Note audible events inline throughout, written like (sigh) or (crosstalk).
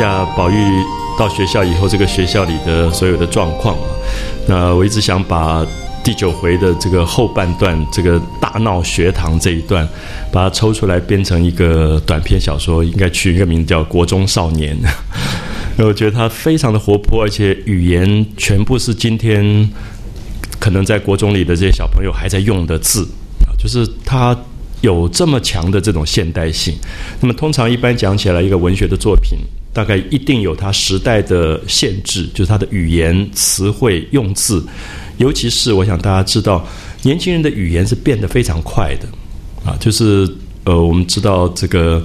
下宝玉到学校以后，这个学校里的所有的状况啊。那我一直想把第九回的这个后半段，这个大闹学堂这一段，把它抽出来编成一个短篇小说，应该取一个名字叫《国中少年》。(laughs) 我觉得他非常的活泼，而且语言全部是今天可能在国中里的这些小朋友还在用的字啊，就是他。有这么强的这种现代性，那么通常一般讲起来，一个文学的作品大概一定有它时代的限制，就是它的语言词汇用字，尤其是我想大家知道，年轻人的语言是变得非常快的啊，就是呃，我们知道这个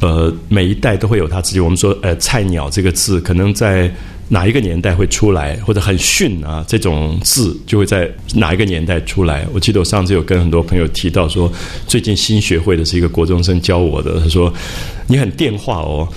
呃，每一代都会有他自己，我们说呃，菜鸟这个字可能在。哪一个年代会出来，或者很逊啊？这种字就会在哪一个年代出来？我记得我上次有跟很多朋友提到说，最近新学会的是一个国中生教我的，他说你很电话哦。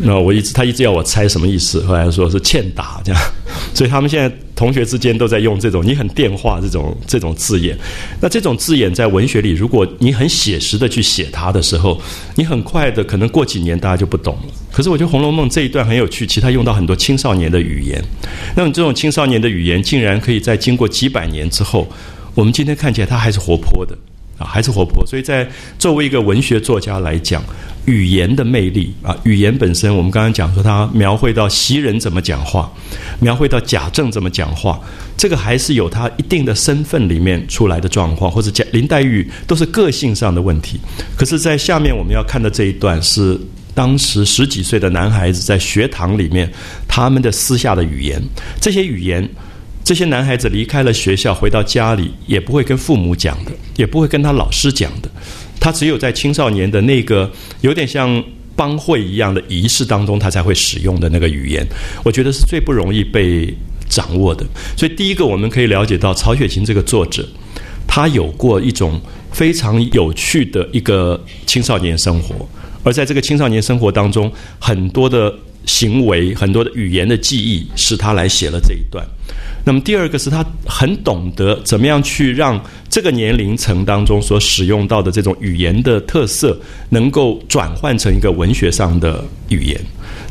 那我一直他一直要我猜什么意思，后来说是欠打这样，(laughs) 所以他们现在同学之间都在用这种“你很电话”这种这种字眼。那这种字眼在文学里，如果你很写实的去写它的时候，你很快的可能过几年大家就不懂了。可是我觉得《红楼梦》这一段很有趣，其实它用到很多青少年的语言。那么这种青少年的语言，竟然可以在经过几百年之后，我们今天看起来它还是活泼的。啊，还是活泼，所以在作为一个文学作家来讲，语言的魅力啊，语言本身，我们刚刚讲说，它描绘到袭人怎么讲话，描绘到贾政怎么讲话，这个还是有他一定的身份里面出来的状况，或者贾林黛玉都是个性上的问题。可是，在下面我们要看的这一段，是当时十几岁的男孩子在学堂里面他们的私下的语言，这些语言。这些男孩子离开了学校，回到家里也不会跟父母讲的，也不会跟他老师讲的。他只有在青少年的那个有点像帮会一样的仪式当中，他才会使用的那个语言。我觉得是最不容易被掌握的。所以，第一个我们可以了解到，曹雪芹这个作者，他有过一种非常有趣的一个青少年生活，而在这个青少年生活当中，很多的行为、很多的语言的记忆，是他来写了这一段。那么第二个是他很懂得怎么样去让这个年龄层当中所使用到的这种语言的特色，能够转换成一个文学上的语言，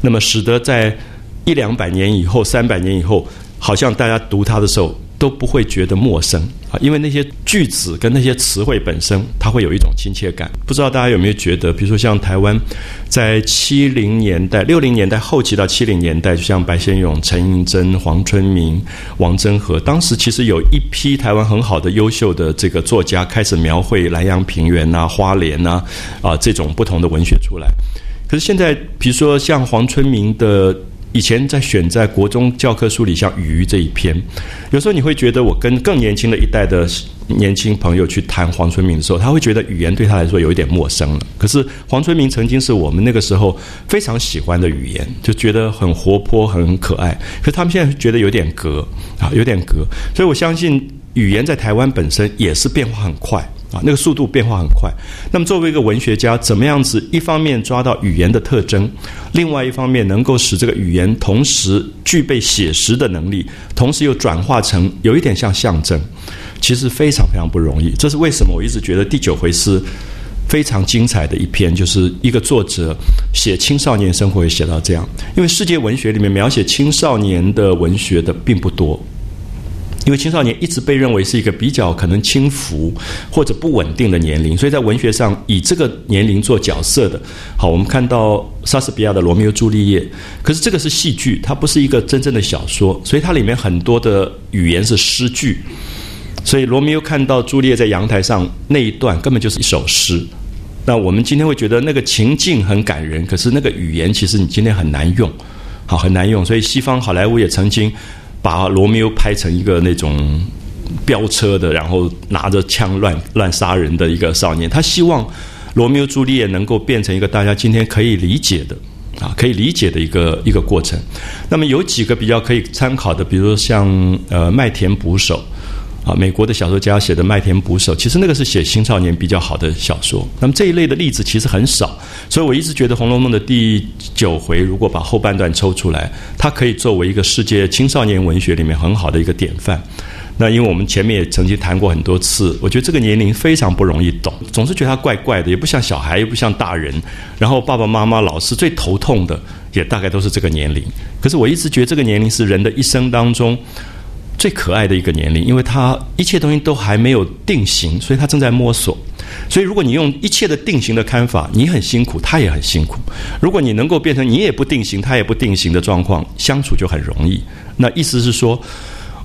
那么使得在一两百年以后、三百年以后，好像大家读他的时候。都不会觉得陌生啊，因为那些句子跟那些词汇本身，它会有一种亲切感。不知道大家有没有觉得，比如说像台湾，在七零年代、六零年代后期到七零年代，就像白先勇、陈映真、黄春明、王贞和，当时其实有一批台湾很好的、优秀的这个作家，开始描绘南洋平原呐、花莲呐啊这种不同的文学出来。可是现在，比如说像黄春明的。以前在选在国中教科书里，像《鱼》这一篇，有时候你会觉得我跟更年轻的一代的年轻朋友去谈黄春明的时候，他会觉得语言对他来说有一点陌生了。可是黄春明曾经是我们那个时候非常喜欢的语言，就觉得很活泼、很可爱。可是他们现在觉得有点隔啊，有点隔。所以我相信语言在台湾本身也是变化很快。啊，那个速度变化很快。那么，作为一个文学家，怎么样子？一方面抓到语言的特征，另外一方面能够使这个语言同时具备写实的能力，同时又转化成有一点像象征，其实非常非常不容易。这是为什么？我一直觉得第九回是非常精彩的一篇，就是一个作者写青少年生活也写到这样。因为世界文学里面描写青少年的文学的并不多。因为青少年一直被认为是一个比较可能轻浮或者不稳定的年龄，所以在文学上以这个年龄做角色的。好，我们看到莎士比亚的《罗密欧朱丽叶》，可是这个是戏剧，它不是一个真正的小说，所以它里面很多的语言是诗句。所以罗密欧看到朱丽叶在阳台上那一段，根本就是一首诗。那我们今天会觉得那个情境很感人，可是那个语言其实你今天很难用，好很难用。所以西方好莱坞也曾经。把罗密欧拍成一个那种飙车的，然后拿着枪乱乱杀人的一个少年。他希望罗密欧朱丽叶能够变成一个大家今天可以理解的啊，可以理解的一个一个过程。那么有几个比较可以参考的，比如说像呃麦田捕手。啊，美国的小说家写的《麦田捕手》，其实那个是写青少年比较好的小说。那么这一类的例子其实很少，所以我一直觉得《红楼梦》的第九回，如果把后半段抽出来，它可以作为一个世界青少年文学里面很好的一个典范。那因为我们前面也曾经谈过很多次，我觉得这个年龄非常不容易懂，总是觉得他怪怪的，也不像小孩，也不像大人。然后爸爸妈妈、老师最头痛的，也大概都是这个年龄。可是我一直觉得这个年龄是人的一生当中最可爱的一个年龄，因为他一切东西都还没有定型，所以他正在摸索。所以如果你用一切的定型的看法，你很辛苦，他也很辛苦。如果你能够变成你也不定型，他也不定型的状况，相处就很容易。那意思是说。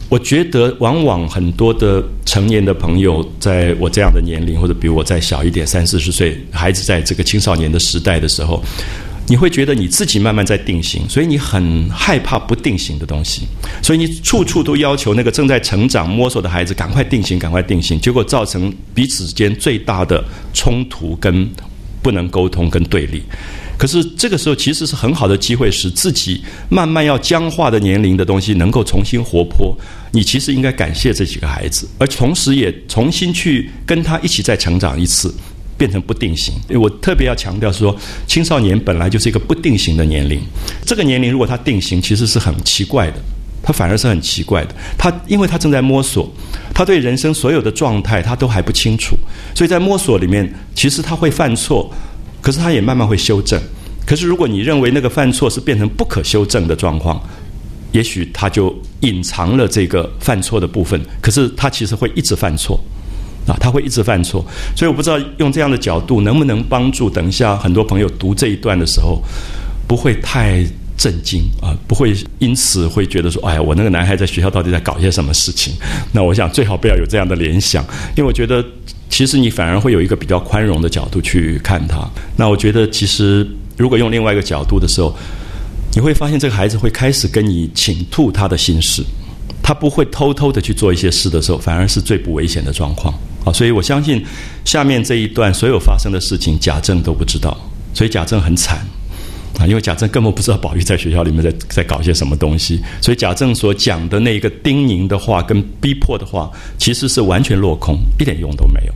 我觉得，往往很多的成年的朋友，在我这样的年龄，或者比我再小一点，三四十岁孩子，在这个青少年的时代的时候，你会觉得你自己慢慢在定型，所以你很害怕不定型的东西，所以你处处都要求那个正在成长、摸索的孩子赶快定型，赶快定型，结果造成彼此之间最大的冲突跟不能沟通跟对立。可是这个时候其实是很好的机会，使自己慢慢要僵化的年龄的东西能够重新活泼。你其实应该感谢这几个孩子，而同时也重新去跟他一起再成长一次，变成不定型。我特别要强调说，青少年本来就是一个不定型的年龄。这个年龄如果他定型，其实是很奇怪的，他反而是很奇怪的。他因为他正在摸索，他对人生所有的状态他都还不清楚，所以在摸索里面，其实他会犯错。可是他也慢慢会修正。可是如果你认为那个犯错是变成不可修正的状况，也许他就隐藏了这个犯错的部分。可是他其实会一直犯错，啊，他会一直犯错。所以我不知道用这样的角度能不能帮助等一下很多朋友读这一段的时候，不会太震惊啊，不会因此会觉得说，哎呀，我那个男孩在学校到底在搞些什么事情？那我想最好不要有这样的联想，因为我觉得。其实你反而会有一个比较宽容的角度去看他。那我觉得，其实如果用另外一个角度的时候，你会发现这个孩子会开始跟你倾吐他的心事。他不会偷偷的去做一些事的时候，反而是最不危险的状况啊。所以我相信下面这一段所有发生的事情，贾政都不知道，所以贾政很惨。啊，因为贾政根本不知道宝玉在学校里面在在搞些什么东西，所以贾政所讲的那一个叮咛的话跟逼迫的话，其实是完全落空，一点用都没有。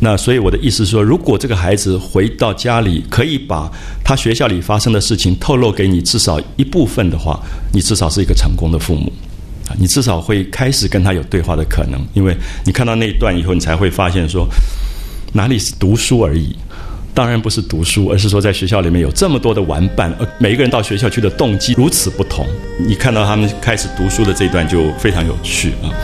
那所以我的意思是说，如果这个孩子回到家里，可以把他学校里发生的事情透露给你至少一部分的话，你至少是一个成功的父母，你至少会开始跟他有对话的可能，因为你看到那一段以后，你才会发现说，哪里是读书而已。当然不是读书，而是说在学校里面有这么多的玩伴，呃每一个人到学校去的动机如此不同。你看到他们开始读书的这一段就非常有趣啊。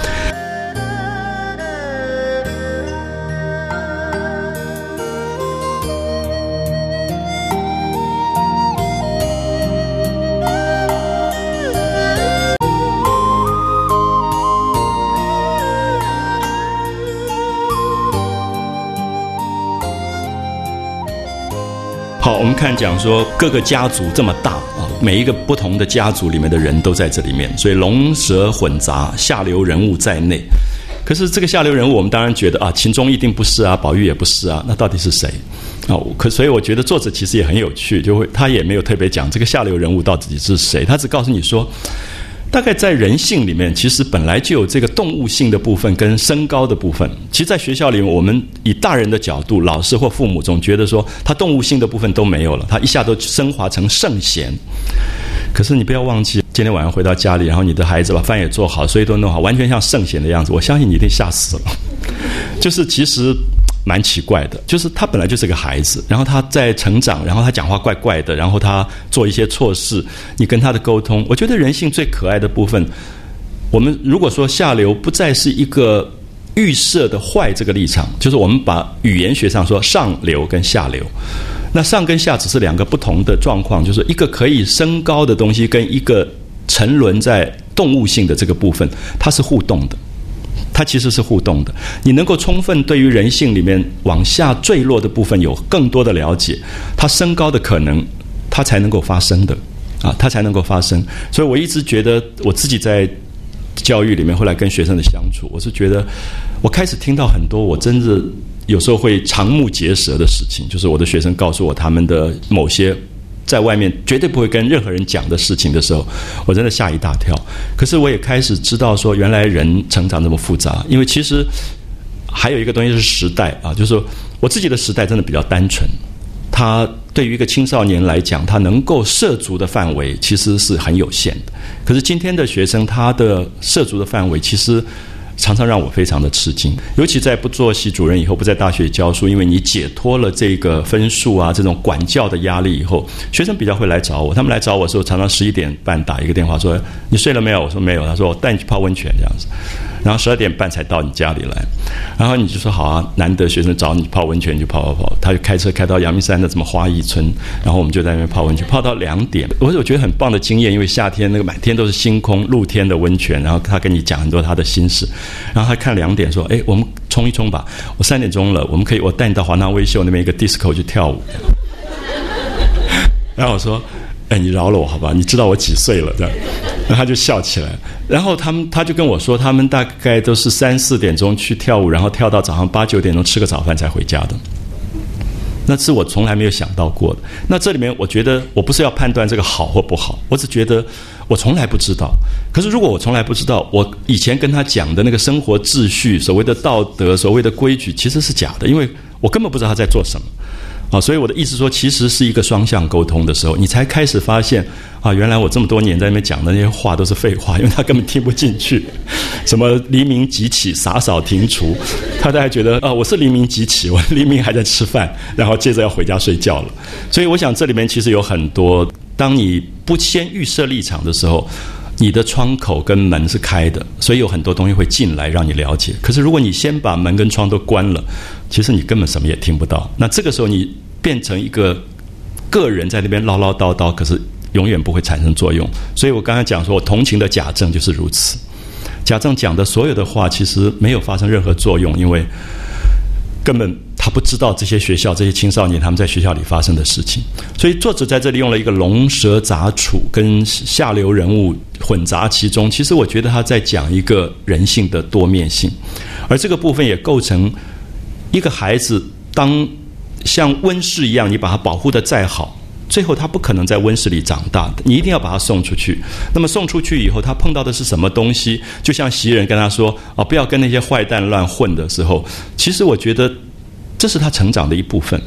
讲说各个家族这么大啊，每一个不同的家族里面的人都在这里面，所以龙蛇混杂，下流人物在内。可是这个下流人物，我们当然觉得啊，秦钟一定不是啊，宝玉也不是啊，那到底是谁啊？可所以我觉得作者其实也很有趣，就会他也没有特别讲这个下流人物到底是谁，他只告诉你说。大概在人性里面，其实本来就有这个动物性的部分跟身高的部分。其实，在学校里，我们以大人的角度，老师或父母总觉得说，他动物性的部分都没有了，他一下都升华成圣贤。可是你不要忘记，今天晚上回到家里，然后你的孩子把饭也做好，所以都弄好，完全像圣贤的样子，我相信你一定吓死了。(laughs) 就是其实。蛮奇怪的，就是他本来就是个孩子，然后他在成长，然后他讲话怪怪的，然后他做一些错事，你跟他的沟通，我觉得人性最可爱的部分，我们如果说下流不再是一个预设的坏这个立场，就是我们把语言学上说上流跟下流，那上跟下只是两个不同的状况，就是一个可以升高的东西跟一个沉沦在动物性的这个部分，它是互动的。它其实是互动的，你能够充分对于人性里面往下坠落的部分有更多的了解，它升高的可能，它才能够发生的，啊，它才能够发生。所以我一直觉得我自己在教育里面，后来跟学生的相处，我是觉得我开始听到很多我真的有时候会瞠目结舌的事情，就是我的学生告诉我他们的某些。在外面绝对不会跟任何人讲的事情的时候，我真的吓一大跳。可是我也开始知道说，原来人成长这么复杂。因为其实还有一个东西是时代啊，就是我自己的时代真的比较单纯。他对于一个青少年来讲，他能够涉足的范围其实是很有限的。可是今天的学生，他的涉足的范围其实。常常让我非常的吃惊，尤其在不做系主任以后，不在大学教书，因为你解脱了这个分数啊这种管教的压力以后，学生比较会来找我。他们来找我的时候，常常十一点半打一个电话说：“你睡了没有？”我说：“没有。”他说：“我带你去泡温泉这样子。”然后十二点半才到你家里来，然后你就说：“好啊，难得学生找你泡温泉，就泡泡泡。”他就开车开到阳明山的什么花艺村，然后我们就在那边泡温泉，泡到两点。我我觉得很棒的经验，因为夏天那个满天都是星空，露天的温泉，然后他跟你讲很多他的心事。然后他看两点说：“哎，我们冲一冲吧。我三点钟了，我们可以我带你到华纳威秀那边一个 disco 去跳舞。”然后我说：“ (laughs) 哎，你饶了我好吧？你知道我几岁了？”这样，然后他就笑起来。然后他们他就跟我说，他们大概都是三四点钟去跳舞，然后跳到早上八九点钟吃个早饭才回家的。那是我从来没有想到过的。那这里面，我觉得我不是要判断这个好或不好，我只觉得我从来不知道。可是如果我从来不知道，我以前跟他讲的那个生活秩序、所谓的道德、所谓的规矩，其实是假的，因为我根本不知道他在做什么。啊，所以我的意思说，其实是一个双向沟通的时候，你才开始发现啊，原来我这么多年在那边讲的那些话都是废话，因为他根本听不进去。什么黎明即起，洒扫庭除，他都还觉得啊，我是黎明即起，我黎明还在吃饭，然后接着要回家睡觉了。所以我想这里面其实有很多，当你不先预设立场的时候。你的窗口跟门是开的，所以有很多东西会进来让你了解。可是如果你先把门跟窗都关了，其实你根本什么也听不到。那这个时候你变成一个个人在那边唠唠叨叨，可是永远不会产生作用。所以我刚才讲说，我同情的贾政就是如此。贾政讲的所有的话，其实没有发生任何作用，因为根本。他不知道这些学校、这些青少年他们在学校里发生的事情，所以作者在这里用了一个龙蛇杂处跟下流人物混杂其中。其实我觉得他在讲一个人性的多面性，而这个部分也构成一个孩子当像温室一样，你把他保护的再好，最后他不可能在温室里长大，你一定要把他送出去。那么送出去以后，他碰到的是什么东西？就像袭人跟他说：“啊，不要跟那些坏蛋乱混。”的时候，其实我觉得。这是他成长的一部分，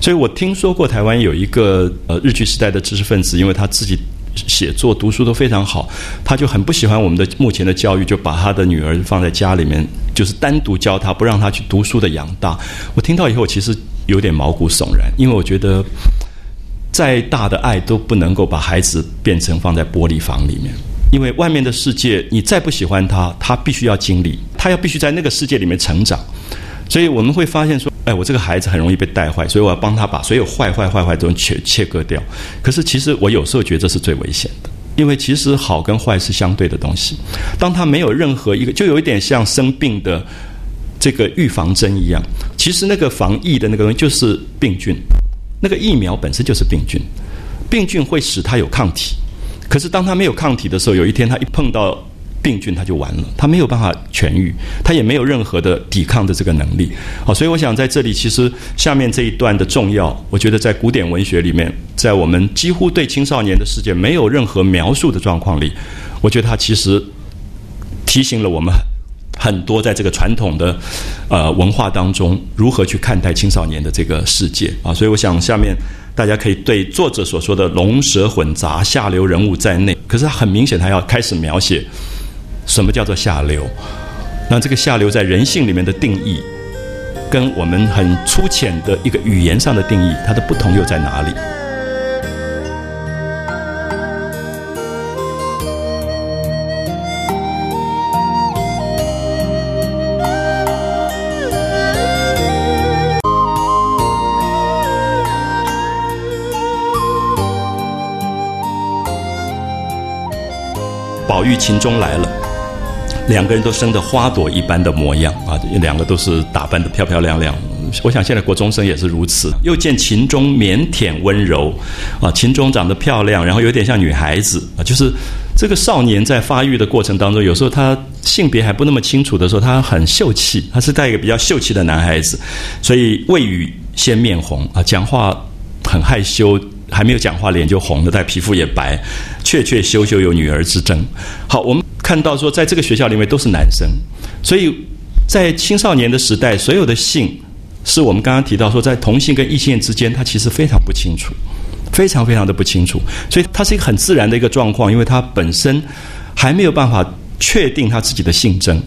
所以我听说过台湾有一个呃日据时代的知识分子，因为他自己写作读书都非常好，他就很不喜欢我们的目前的教育，就把他的女儿放在家里面，就是单独教他，不让他去读书的养大。我听到以后，其实有点毛骨悚然，因为我觉得再大的爱都不能够把孩子变成放在玻璃房里面，因为外面的世界你再不喜欢他，他必须要经历，他要必须在那个世界里面成长。所以我们会发现说，哎，我这个孩子很容易被带坏，所以我要帮他把所有坏坏坏坏都切切割掉。可是其实我有时候觉得这是最危险的，因为其实好跟坏是相对的东西。当他没有任何一个，就有一点像生病的这个预防针一样。其实那个防疫的那个东西就是病菌，那个疫苗本身就是病菌，病菌会使他有抗体。可是当他没有抗体的时候，有一天他一碰到。病菌它就完了，它没有办法痊愈，它也没有任何的抵抗的这个能力。好，所以我想在这里，其实下面这一段的重要，我觉得在古典文学里面，在我们几乎对青少年的世界没有任何描述的状况里，我觉得它其实提醒了我们很多，在这个传统的呃文化当中，如何去看待青少年的这个世界啊。所以我想下面大家可以对作者所说的龙蛇混杂、下流人物在内，可是他很明显，他要开始描写。什么叫做下流？那这个下流在人性里面的定义，跟我们很粗浅的一个语言上的定义，它的不同又在哪里？宝玉秦钟来了。两个人都生得花朵一般的模样啊，两个都是打扮得漂漂亮亮。我想现在国中生也是如此。又见秦钟腼腆温柔，啊，秦钟长得漂亮，然后有点像女孩子啊，就是这个少年在发育的过程当中，有时候他性别还不那么清楚的时候，他很秀气，他是带一个比较秀气的男孩子，所以未语先面红啊，讲话很害羞，还没有讲话脸就红了，但皮肤也白，确确羞羞有女儿之争。好，我们。看到说，在这个学校里面都是男生，所以在青少年的时代，所有的性是我们刚刚提到说，在同性跟异性之间，他其实非常不清楚，非常非常的不清楚，所以它是一个很自然的一个状况，因为他本身还没有办法确定他自己的性征，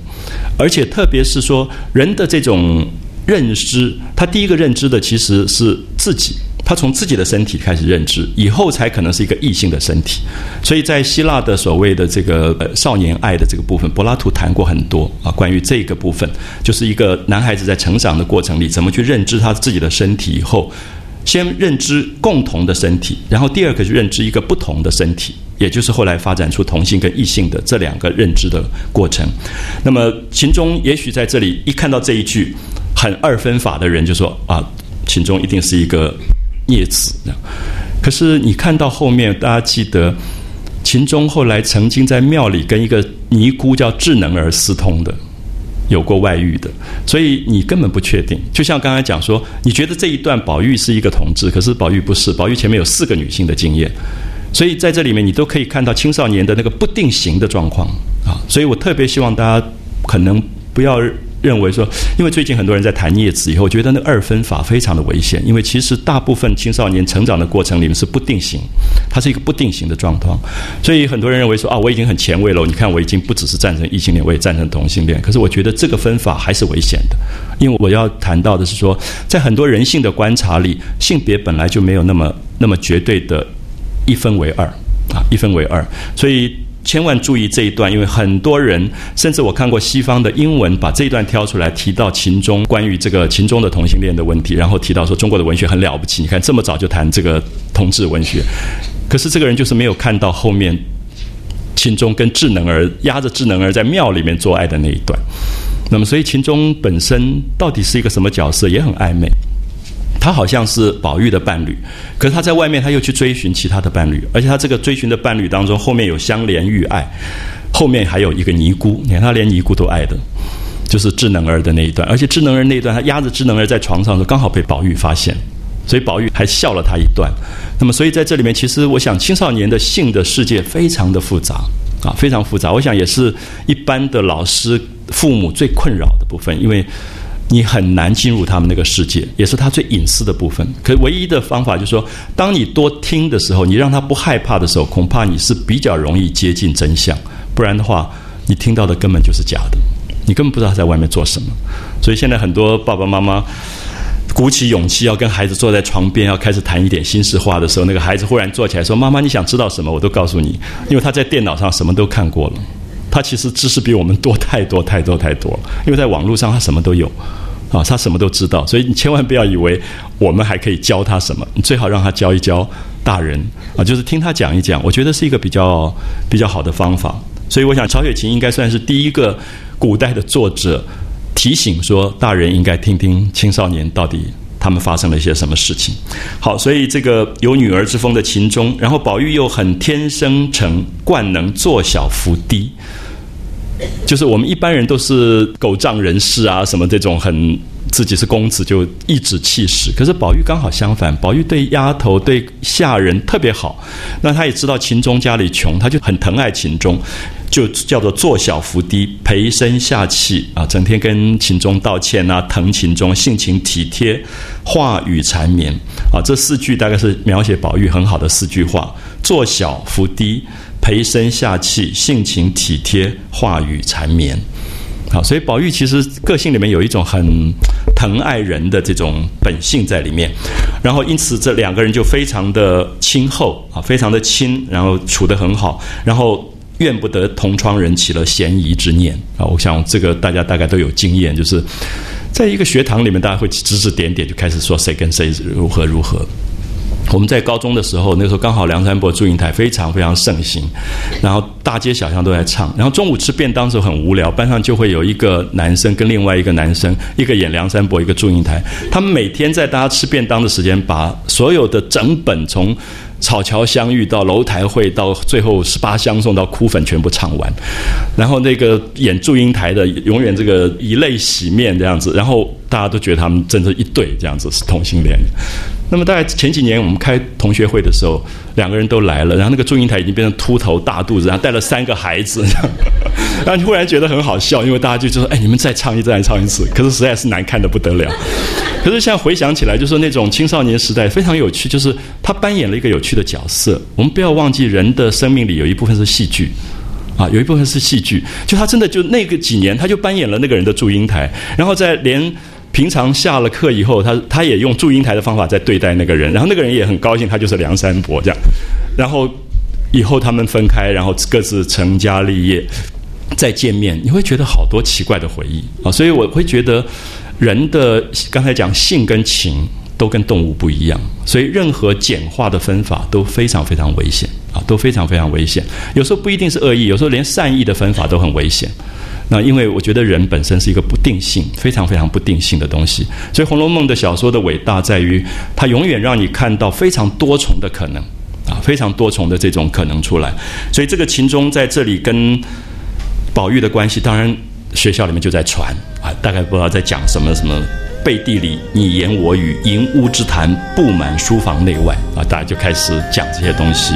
而且特别是说人的这种认知，他第一个认知的其实是自己。他从自己的身体开始认知，以后才可能是一个异性的身体。所以在希腊的所谓的这个少年爱的这个部分，柏拉图谈过很多啊，关于这个部分，就是一个男孩子在成长的过程里，怎么去认知他自己的身体。以后先认知共同的身体，然后第二个是认知一个不同的身体，也就是后来发展出同性跟异性的这两个认知的过程。那么秦钟也许在这里一看到这一句很二分法的人，就说啊，秦钟一定是一个。孽子，可是你看到后面，大家记得秦钟后来曾经在庙里跟一个尼姑叫智能儿私通的，有过外遇的，所以你根本不确定。就像刚才讲说，你觉得这一段宝玉是一个同志，可是宝玉不是，宝玉前面有四个女性的经验，所以在这里面你都可以看到青少年的那个不定型的状况啊。所以我特别希望大家可能不要。认为说，因为最近很多人在谈叶子以后，觉得那二分法非常的危险。因为其实大部分青少年成长的过程里面是不定型，它是一个不定型的状况。所以很多人认为说啊，我已经很前卫了。你看，我已经不只是赞成异性恋，我也赞成同性恋。可是我觉得这个分法还是危险的，因为我要谈到的是说，在很多人性的观察里，性别本来就没有那么那么绝对的一分为二啊，一分为二。所以。千万注意这一段，因为很多人，甚至我看过西方的英文，把这一段挑出来提到秦钟关于这个秦钟的同性恋的问题，然后提到说中国的文学很了不起，你看这么早就谈这个同志文学，可是这个人就是没有看到后面秦钟跟智能儿压着智能儿在庙里面做爱的那一段，那么所以秦钟本身到底是一个什么角色，也很暧昧。他好像是宝玉的伴侣，可是他在外面他又去追寻其他的伴侣，而且他这个追寻的伴侣当中，后面有香莲遇爱，后面还有一个尼姑，你看他连尼姑都爱的，就是智能儿的那一段，而且智能儿那一段，他压着智能儿在床上的时候，刚好被宝玉发现，所以宝玉还笑了他一段。那么，所以在这里面，其实我想青少年的性的世界非常的复杂啊，非常复杂。我想也是一般的老师、父母最困扰的部分，因为。你很难进入他们那个世界，也是他最隐私的部分。可唯一的方法就是说，当你多听的时候，你让他不害怕的时候，恐怕你是比较容易接近真相。不然的话，你听到的根本就是假的，你根本不知道他在外面做什么。所以现在很多爸爸妈妈鼓起勇气要跟孩子坐在床边，要开始谈一点心事话的时候，那个孩子忽然坐起来说：“妈妈，你想知道什么？我都告诉你。”因为他在电脑上什么都看过了，他其实知识比我们多太多太多太多。因为在网络上他什么都有。啊，他什么都知道，所以你千万不要以为我们还可以教他什么，你最好让他教一教大人啊，就是听他讲一讲，我觉得是一个比较比较好的方法。所以我想，曹雪芹应该算是第一个古代的作者，提醒说大人应该听听青少年到底他们发生了一些什么事情。好，所以这个有女儿之风的秦钟，然后宝玉又很天生成惯能坐小伏低。就是我们一般人都是狗仗人势啊，什么这种很自己是公子就颐指气使。可是宝玉刚好相反，宝玉对丫头对下人特别好。那他也知道秦钟家里穷，他就很疼爱秦钟，就叫做做小伏低，陪身下气啊，整天跟秦钟道歉啊，疼秦钟，性情体贴，话语缠绵啊。这四句大概是描写宝玉很好的四句话：做小伏低。陪身下气，性情体贴，话语缠绵。好，所以宝玉其实个性里面有一种很疼爱人的这种本性在里面。然后因此这两个人就非常的亲厚啊，非常的亲，然后处得很好。然后怨不得同窗人起了嫌疑之念啊。我想这个大家大概都有经验，就是在一个学堂里面，大家会指指点点，就开始说谁跟谁如何如何。我们在高中的时候，那时候刚好梁山伯祝英台非常非常盛行，然后大街小巷都在唱。然后中午吃便当的时候很无聊，班上就会有一个男生跟另外一个男生，一个演梁山伯，一个祝英台。他们每天在大家吃便当的时间，把所有的整本从草桥相遇到楼台会到最后十八相送到哭粉全部唱完。然后那个演祝英台的永远这个以泪洗面这样子，然后。大家都觉得他们真的一对这样子是同性恋。那么大概前几年我们开同学会的时候，两个人都来了，然后那个祝英台已经变成秃头大肚子，然后带了三个孩子，(laughs) 然后你忽然觉得很好笑，因为大家就就说：“哎，你们再唱一次再唱一次。”可是实在是难看的不得了。可是现在回想起来，就是那种青少年时代非常有趣，就是他扮演了一个有趣的角色。我们不要忘记，人的生命里有一部分是戏剧。啊，有一部分是戏剧，就他真的就那个几年，他就扮演了那个人的祝英台，然后在连平常下了课以后，他他也用祝英台的方法在对待那个人，然后那个人也很高兴，他就是梁山伯这样，然后以后他们分开，然后各自成家立业，再见面，你会觉得好多奇怪的回忆啊，所以我会觉得人的刚才讲性跟情。都跟动物不一样，所以任何简化的分法都非常非常危险啊，都非常非常危险。有时候不一定是恶意，有时候连善意的分法都很危险。那因为我觉得人本身是一个不定性、非常非常不定性的东西，所以《红楼梦》的小说的伟大在于，它永远让你看到非常多重的可能啊，非常多重的这种可能出来。所以这个秦钟在这里跟宝玉的关系，当然学校里面就在传啊，大概不知道在讲什么什么。背地里你言我语，营屋之谈布满书房内外啊！大家就开始讲这些东西。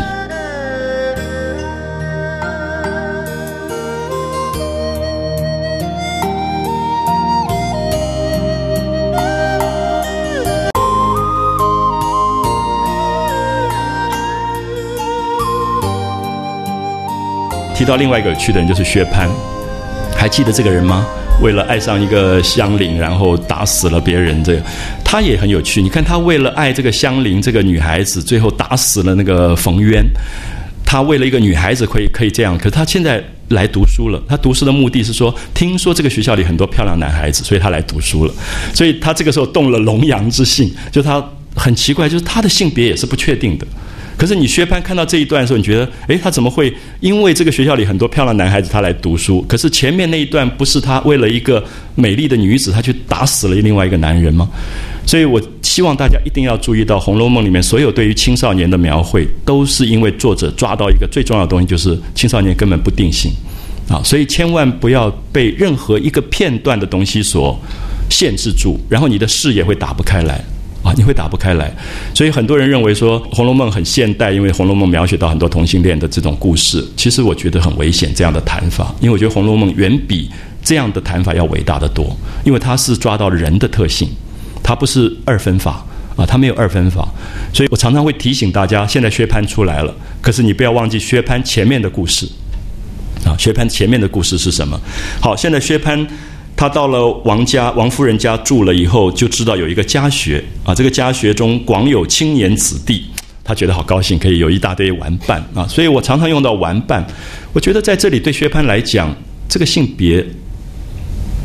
到另外一个有趣的人，就是薛蟠，还记得这个人吗？为了爱上一个香菱，然后打死了别人，这个他也很有趣。你看他为了爱这个香菱这个女孩子，最后打死了那个冯渊。他为了一个女孩子可以可以这样，可是他现在来读书了。他读书的目的是说，听说这个学校里很多漂亮男孩子，所以他来读书了。所以他这个时候动了龙阳之性，就他很奇怪，就是他的性别也是不确定的。可是你薛蟠看到这一段的时候，你觉得，诶，他怎么会因为这个学校里很多漂亮男孩子他来读书？可是前面那一段不是他为了一个美丽的女子，他去打死了另外一个男人吗？所以我希望大家一定要注意到《红楼梦》里面所有对于青少年的描绘，都是因为作者抓到一个最重要的东西，就是青少年根本不定性啊，所以千万不要被任何一个片段的东西所限制住，然后你的视野会打不开来。啊，你会打不开来，所以很多人认为说《红楼梦》很现代，因为《红楼梦》描写到很多同性恋的这种故事。其实我觉得很危险这样的谈法，因为我觉得《红楼梦》远比这样的谈法要伟大的多，因为它是抓到人的特性，它不是二分法啊，它没有二分法。所以我常常会提醒大家，现在薛蟠出来了，可是你不要忘记薛蟠前面的故事啊，薛蟠前面的故事是什么？好，现在薛蟠。他到了王家王夫人家住了以后，就知道有一个家学啊，这个家学中广有青年子弟，他觉得好高兴，可以有一大堆玩伴啊。所以我常常用到玩伴。我觉得在这里对薛蟠来讲，这个性别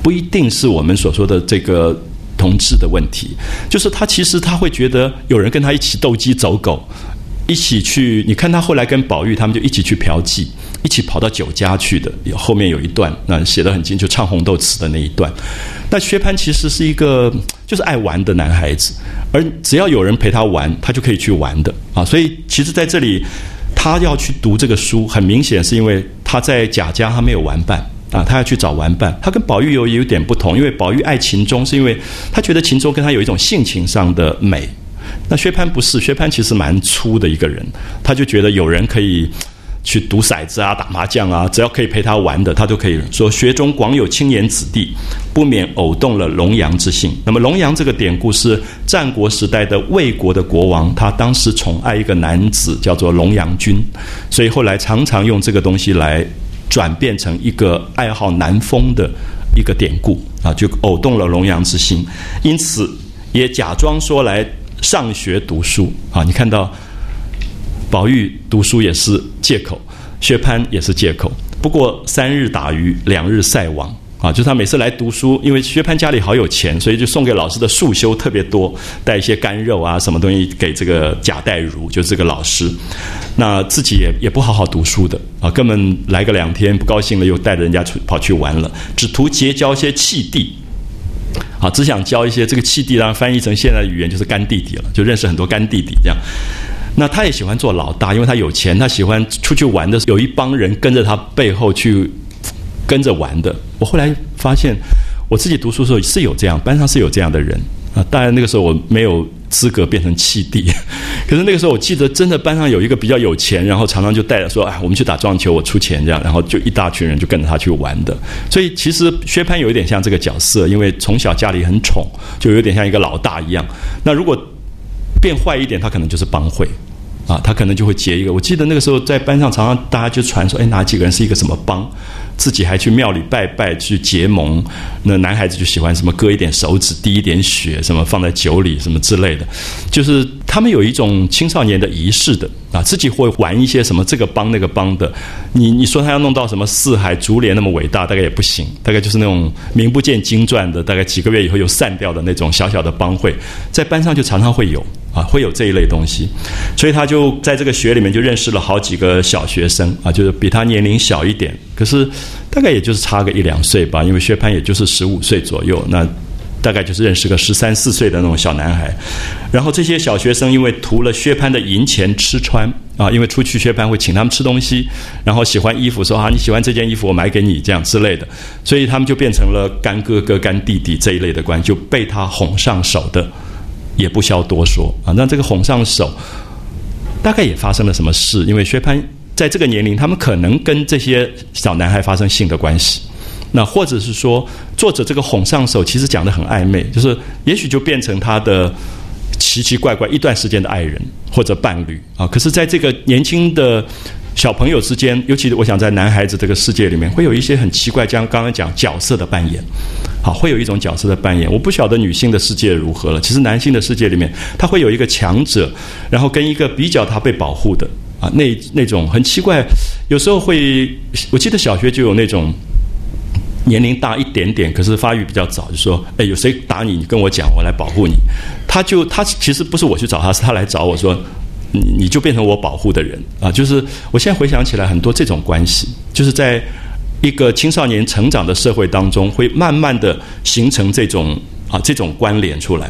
不一定是我们所说的这个同志的问题，就是他其实他会觉得有人跟他一起斗鸡走狗，一起去。你看他后来跟宝玉他们就一起去嫖妓。一起跑到酒家去的，后面有一段，那写的很清，就唱红豆词的那一段。那薛蟠其实是一个就是爱玩的男孩子，而只要有人陪他玩，他就可以去玩的啊。所以其实在这里，他要去读这个书，很明显是因为他在贾家他没有玩伴啊，他要去找玩伴。他跟宝玉有有点不同，因为宝玉爱秦钟，是因为他觉得秦钟跟他有一种性情上的美。那薛蟠不是，薛蟠其实蛮粗的一个人，他就觉得有人可以。去赌骰子啊，打麻将啊，只要可以陪他玩的，他都可以说。学中广有青年子弟，不免偶动了龙阳之性。那么龙阳这个典故是战国时代的魏国的国王，他当时宠爱一个男子叫做龙阳君，所以后来常常用这个东西来转变成一个爱好南风的一个典故啊，就偶动了龙阳之心，因此也假装说来上学读书啊。你看到。宝玉读书也是借口，薛蟠也是借口。不过三日打鱼两日晒网啊，就是他每次来读书，因为薛蟠家里好有钱，所以就送给老师的束修特别多，带一些干肉啊什么东西给这个贾代儒，就是这个老师。那自己也也不好好读书的啊，根本来个两天不高兴了，又带着人家出跑去玩了，只图结交一些弃弟，啊，只想交一些这个契弟，然后翻译成现在的语言就是干弟弟了，就认识很多干弟弟这样。那他也喜欢做老大，因为他有钱，他喜欢出去玩的时候有一帮人跟着他背后去跟着玩的。我后来发现，我自己读书的时候是有这样，班上是有这样的人啊。当然那个时候我没有资格变成弃弟，(laughs) 可是那个时候我记得真的班上有一个比较有钱，然后常常就带着说：“哎，我们去打撞球，我出钱这样。”然后就一大群人就跟着他去玩的。所以其实薛蟠有一点像这个角色，因为从小家里很宠，就有点像一个老大一样。那如果变坏一点，他可能就是帮会。啊，他可能就会结一个。我记得那个时候在班上，常常大家就传说，哎，哪几个人是一个什么帮，自己还去庙里拜拜去结盟。那男孩子就喜欢什么割一点手指，滴一点血，什么放在酒里，什么之类的。就是他们有一种青少年的仪式的啊，自己会玩一些什么这个帮那个帮的。你你说他要弄到什么四海竹联那么伟大，大概也不行。大概就是那种名不见经传的，大概几个月以后又散掉的那种小小的帮会，在班上就常常会有。啊，会有这一类东西，所以他就在这个学里面就认识了好几个小学生啊，就是比他年龄小一点，可是大概也就是差个一两岁吧，因为薛蟠也就是十五岁左右，那大概就是认识个十三四岁的那种小男孩。然后这些小学生因为图了薛蟠的银钱吃穿啊，因为出去薛蟠会请他们吃东西，然后喜欢衣服说啊你喜欢这件衣服我买给你这样之类的，所以他们就变成了干哥哥干弟弟这一类的关系，就被他哄上手的。也不需要多说啊，那这个哄上手，大概也发生了什么事？因为薛蟠在这个年龄，他们可能跟这些小男孩发生性的关系，那或者是说，作者这个哄上手其实讲的很暧昧，就是也许就变成他的奇奇怪怪一段时间的爱人或者伴侣啊。可是，在这个年轻的。小朋友之间，尤其我想在男孩子这个世界里面，会有一些很奇怪，像刚刚讲角色的扮演，好，会有一种角色的扮演。我不晓得女性的世界如何了，其实男性的世界里面，他会有一个强者，然后跟一个比较他被保护的啊，那那种很奇怪，有时候会，我记得小学就有那种年龄大一点点，可是发育比较早，就说，哎，有谁打你，你跟我讲，我来保护你。他就他其实不是我去找他，是他来找我说。你你就变成我保护的人啊！就是我现在回想起来，很多这种关系，就是在一个青少年成长的社会当中，会慢慢的形成这种。啊，这种关联出来，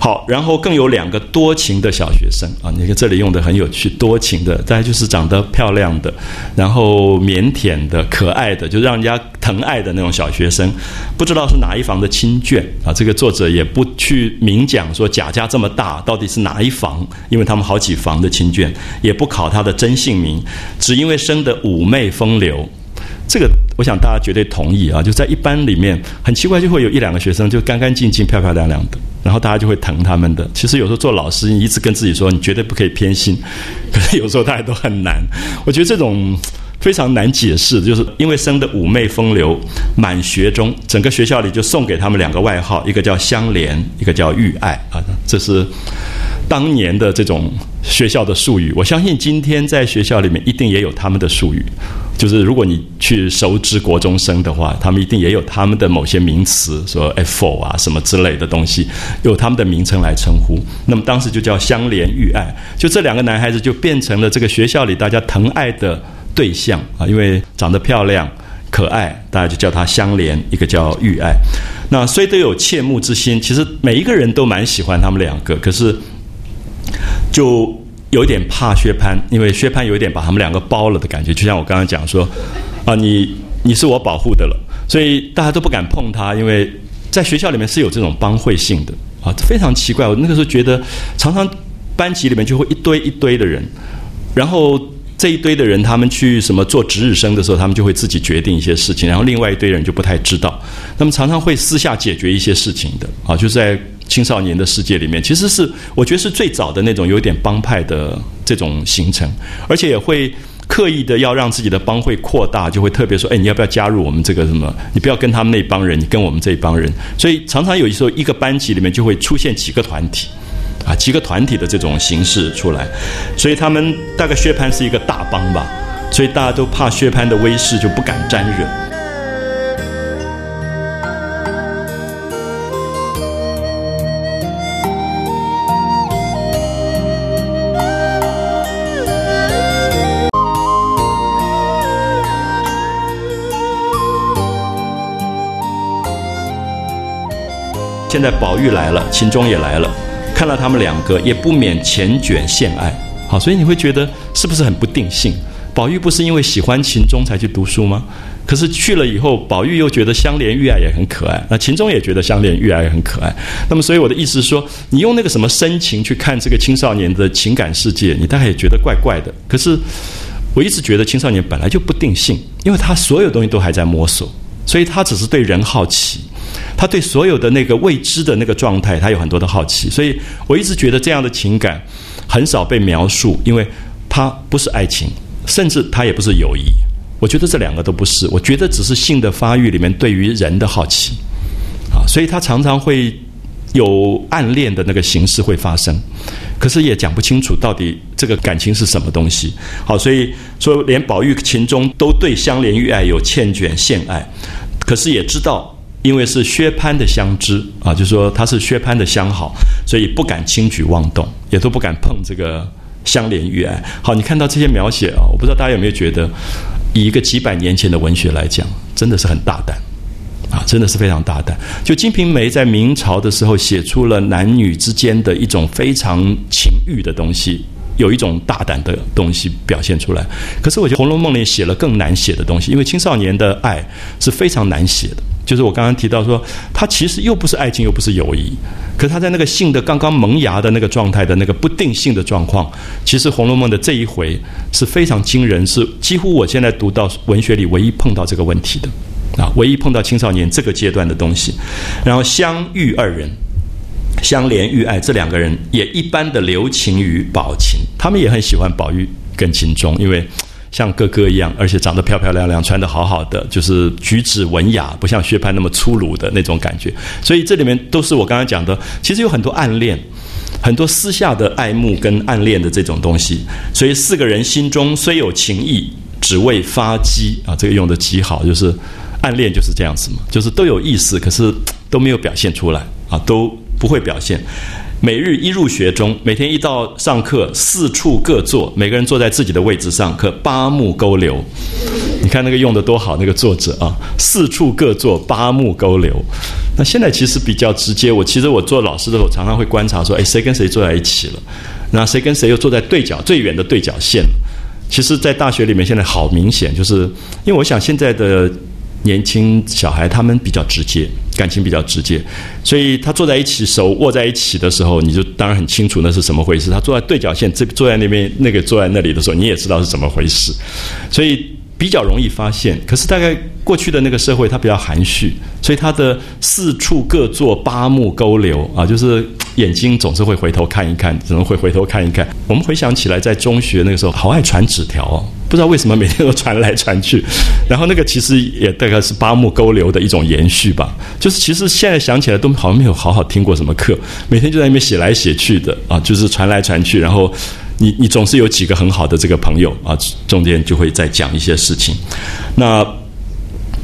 好，然后更有两个多情的小学生啊，你看这里用的很有趣，多情的，再就是长得漂亮的，然后腼腆的、可爱的，就让人家疼爱的那种小学生，不知道是哪一房的亲眷啊。这个作者也不去明讲说贾家这么大到底是哪一房，因为他们好几房的亲眷，也不考他的真姓名，只因为生得妩媚风流。这个我想大家绝对同意啊！就在一班里面，很奇怪，就会有一两个学生就干干净净、漂漂亮亮的，然后大家就会疼他们的。其实有时候做老师，你一直跟自己说你绝对不可以偏心，可是有时候大家都很难。我觉得这种非常难解释，就是因为生的妩媚风流，满学中整个学校里就送给他们两个外号，一个叫香莲，一个叫玉爱啊，这是。当年的这种学校的术语，我相信今天在学校里面一定也有他们的术语。就是如果你去熟知国中生的话，他们一定也有他们的某些名词，说 “f 啊”什么之类的东西，有他们的名称来称呼。那么当时就叫香莲玉爱，就这两个男孩子就变成了这个学校里大家疼爱的对象啊，因为长得漂亮、可爱，大家就叫她香莲，一个叫玉爱。那虽都有切慕之心，其实每一个人都蛮喜欢他们两个，可是。就有点怕薛蟠，因为薛蟠有一点把他们两个包了的感觉，就像我刚刚讲说，啊，你你是我保护的了，所以大家都不敢碰他，因为在学校里面是有这种帮会性的啊，非常奇怪。我那个时候觉得，常常班级里面就会一堆一堆的人，然后这一堆的人他们去什么做值日生的时候，他们就会自己决定一些事情，然后另外一堆人就不太知道，那么常常会私下解决一些事情的啊，就是在。青少年的世界里面，其实是我觉得是最早的那种有点帮派的这种形成，而且也会刻意的要让自己的帮会扩大，就会特别说：“哎，你要不要加入我们这个什么？你不要跟他们那帮人，你跟我们这一帮人。”所以常常有时候一个班级里面就会出现几个团体，啊，几个团体的这种形式出来。所以他们大概薛蟠是一个大帮吧，所以大家都怕薛蟠的威势，就不敢沾惹。现在宝玉来了，秦钟也来了，看到他们两个，也不免缱绻献爱。好，所以你会觉得是不是很不定性？宝玉不是因为喜欢秦钟才去读书吗？可是去了以后，宝玉又觉得香莲玉爱也很可爱，那秦钟也觉得香莲玉爱也很可爱。那么，所以我的意思是说，你用那个什么深情去看这个青少年的情感世界，你大概也觉得怪怪的。可是，我一直觉得青少年本来就不定性，因为他所有东西都还在摸索，所以他只是对人好奇，他对所有的那个未知的那个状态，他有很多的好奇。所以我一直觉得这样的情感很少被描述，因为它不是爱情，甚至它也不是友谊。我觉得这两个都不是，我觉得只是性的发育里面对于人的好奇，啊，所以他常常会有暗恋的那个形式会发生，可是也讲不清楚到底这个感情是什么东西。好，所以说连宝玉情中都对香莲玉爱有欠卷献爱，可是也知道，因为是薛蟠的相知啊，就是说他是薛蟠的相好，所以不敢轻举妄动，也都不敢碰这个香莲玉爱。好，你看到这些描写啊，我不知道大家有没有觉得。以一个几百年前的文学来讲，真的是很大胆，啊，真的是非常大胆。就《金瓶梅》在明朝的时候写出了男女之间的一种非常情欲的东西，有一种大胆的东西表现出来。可是我觉得《红楼梦》里写了更难写的东西，因为青少年的爱是非常难写的。就是我刚刚提到说，它其实又不是爱情，又不是友谊，可是他在那个性的刚刚萌芽的那个状态的那个不定性的状况，其实《红楼梦》的这一回是非常惊人，是几乎我现在读到文学里唯一碰到这个问题的啊，唯一碰到青少年这个阶段的东西。然后香玉二人，香莲玉爱这两个人也一般的留情于宝琴，他们也很喜欢宝玉跟秦钟，因为。像哥哥一样，而且长得漂漂亮亮，穿得好好的，就是举止文雅，不像薛蟠那么粗鲁的那种感觉。所以这里面都是我刚刚讲的，其实有很多暗恋，很多私下的爱慕跟暗恋的这种东西。所以四个人心中虽有情意，只为发机啊，这个用的极好，就是暗恋就是这样子嘛，就是都有意思，可是都没有表现出来啊，都不会表现。每日一入学中，每天一到上课，四处各坐，每个人坐在自己的位置上课，八目勾留。你看那个用的多好，那个作者啊，四处各坐，八目勾留。那现在其实比较直接，我其实我做老师的时候，常常会观察说，哎，谁跟谁坐在一起了？那谁跟谁又坐在对角最远的对角线？其实，在大学里面，现在好明显，就是因为我想现在的。年轻小孩他们比较直接，感情比较直接，所以他坐在一起，手握在一起的时候，你就当然很清楚那是什么回事。他坐在对角线，这坐在那边，那个坐在那里的时候，你也知道是怎么回事，所以比较容易发现。可是大概过去的那个社会，他比较含蓄，所以他的四处各坐，八目勾留啊，就是眼睛总是会回头看一看，只能会回头看一看。我们回想起来，在中学那个时候，好爱传纸条哦。不知道为什么每天都传来传去，(laughs) 然后那个其实也大概是八目沟流的一种延续吧。就是其实现在想起来都好像没有好好听过什么课，每天就在那边写来写去的啊，就是传来传去。然后你你总是有几个很好的这个朋友啊，中间就会再讲一些事情。那。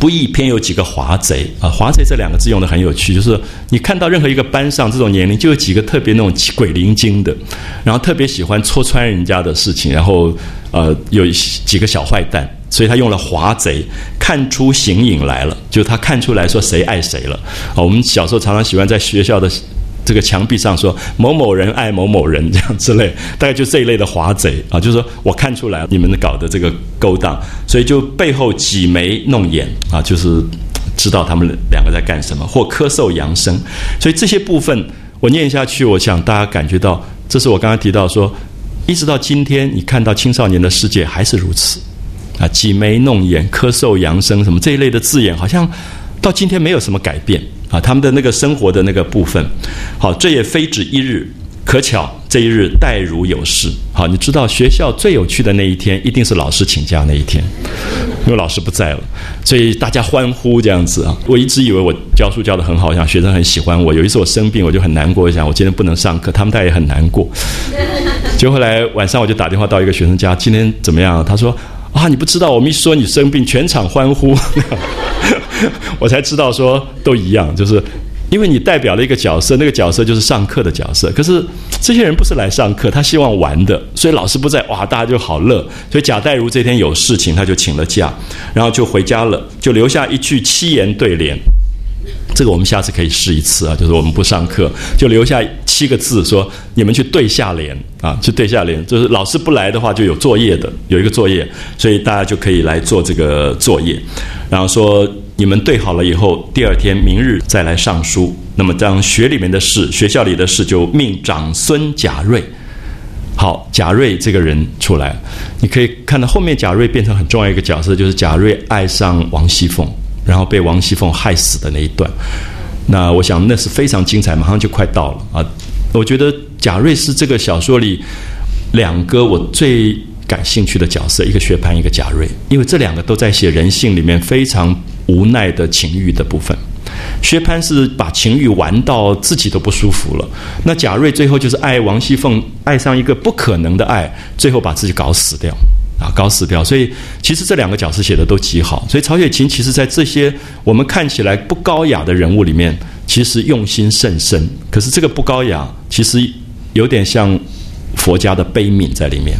不易偏有几个华贼啊！华贼这两个字用的很有趣，就是你看到任何一个班上这种年龄，就有几个特别那种鬼灵精的，然后特别喜欢戳穿人家的事情，然后呃有几个小坏蛋，所以他用了华贼，看出形影来了，就是他看出来说谁爱谁了啊！我们小时候常常喜欢在学校的。这个墙壁上说某某人爱某某人这样之类，大概就这一类的华贼啊，就是说我看出来你们搞的这个勾当，所以就背后挤眉弄眼啊，就是知道他们两个在干什么，或咳嗽扬声。所以这些部分我念下去，我想大家感觉到，这是我刚刚提到说，一直到今天，你看到青少年的世界还是如此啊，挤眉弄眼、咳嗽扬声什么这一类的字眼，好像到今天没有什么改变。啊，他们的那个生活的那个部分，好，这也非止一日，可巧这一日待如有事。好，你知道学校最有趣的那一天，一定是老师请假那一天，因为老师不在了，所以大家欢呼这样子啊。我一直以为我教书教的很好，想学生很喜欢我。有一次我生病，我就很难过，我想我今天不能上课，他们大家也很难过。就后来晚上我就打电话到一个学生家，今天怎么样？他说。啊，你不知道，我们一说你生病，全场欢呼，(laughs) (laughs) 我才知道说都一样，就是因为你代表了一个角色，那个角色就是上课的角色。可是这些人不是来上课，他希望玩的，所以老师不在，哇，大家就好乐。所以贾代儒这天有事情，他就请了假，然后就回家了，就留下一句七言对联。这个我们下次可以试一次啊，就是我们不上课，就留下七个字，说你们去对下联啊，去对下联，就是老师不来的话就有作业的，有一个作业，所以大家就可以来做这个作业，然后说你们对好了以后，第二天明日再来上书。那么当学里面的事，学校里的事，就命长孙贾瑞。好，贾瑞这个人出来，你可以看到后面贾瑞变成很重要一个角色，就是贾瑞爱上王熙凤。然后被王熙凤害死的那一段，那我想那是非常精彩，马上就快到了啊！我觉得贾瑞是这个小说里两个我最感兴趣的角色，一个薛蟠，一个贾瑞，因为这两个都在写人性里面非常无奈的情欲的部分。薛蟠是把情欲玩到自己都不舒服了，那贾瑞最后就是爱王熙凤，爱上一个不可能的爱，最后把自己搞死掉。啊，搞死掉！所以其实这两个角色写的都极好。所以曹雪芹其实，在这些我们看起来不高雅的人物里面，其实用心甚深。可是这个不高雅，其实有点像佛家的悲悯在里面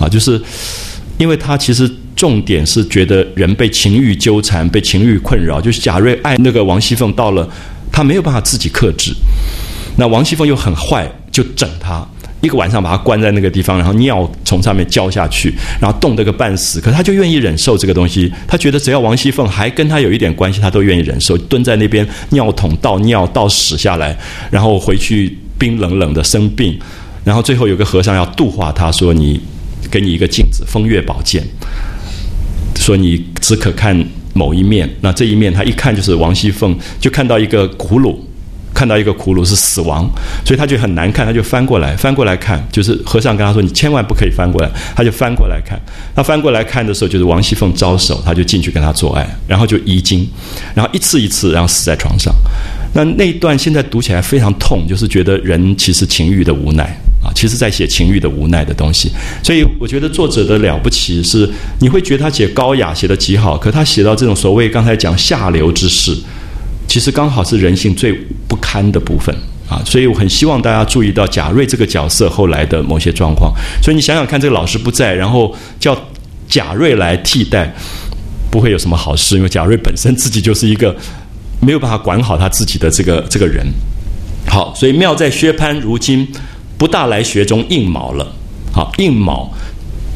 啊，就是因为他其实重点是觉得人被情欲纠缠，被情欲困扰。就是贾瑞爱那个王熙凤，到了他没有办法自己克制，那王熙凤又很坏，就整他。一个晚上把他关在那个地方，然后尿从上面浇下去，然后冻得个半死。可他就愿意忍受这个东西，他觉得只要王熙凤还跟他有一点关系，他都愿意忍受。蹲在那边尿桶倒尿倒屎下来，然后回去冰冷冷的生病，然后最后有个和尚要度化他，说：“你给你一个镜子，风月宝鉴，说你只可看某一面。那这一面他一看就是王熙凤，就看到一个骷髅。”看到一个骷髅是死亡，所以他就很难看，他就翻过来翻过来看，就是和尚跟他说：“你千万不可以翻过来。”他就翻过来看，他翻过来看的时候，就是王熙凤招手，他就进去跟他做爱，然后就遗精，然后一次一次，然后死在床上。那那一段现在读起来非常痛，就是觉得人其实情欲的无奈啊，其实在写情欲的无奈的东西。所以我觉得作者的了不起是，你会觉得他写高雅写的极好，可他写到这种所谓刚才讲下流之事。其实刚好是人性最不堪的部分啊，所以我很希望大家注意到贾瑞这个角色后来的某些状况。所以你想想看，这个老师不在，然后叫贾瑞来替代，不会有什么好事，因为贾瑞本身自己就是一个没有办法管好他自己的这个这个人。好，所以妙在薛蟠如今不大来学中应卯了。好，应卯，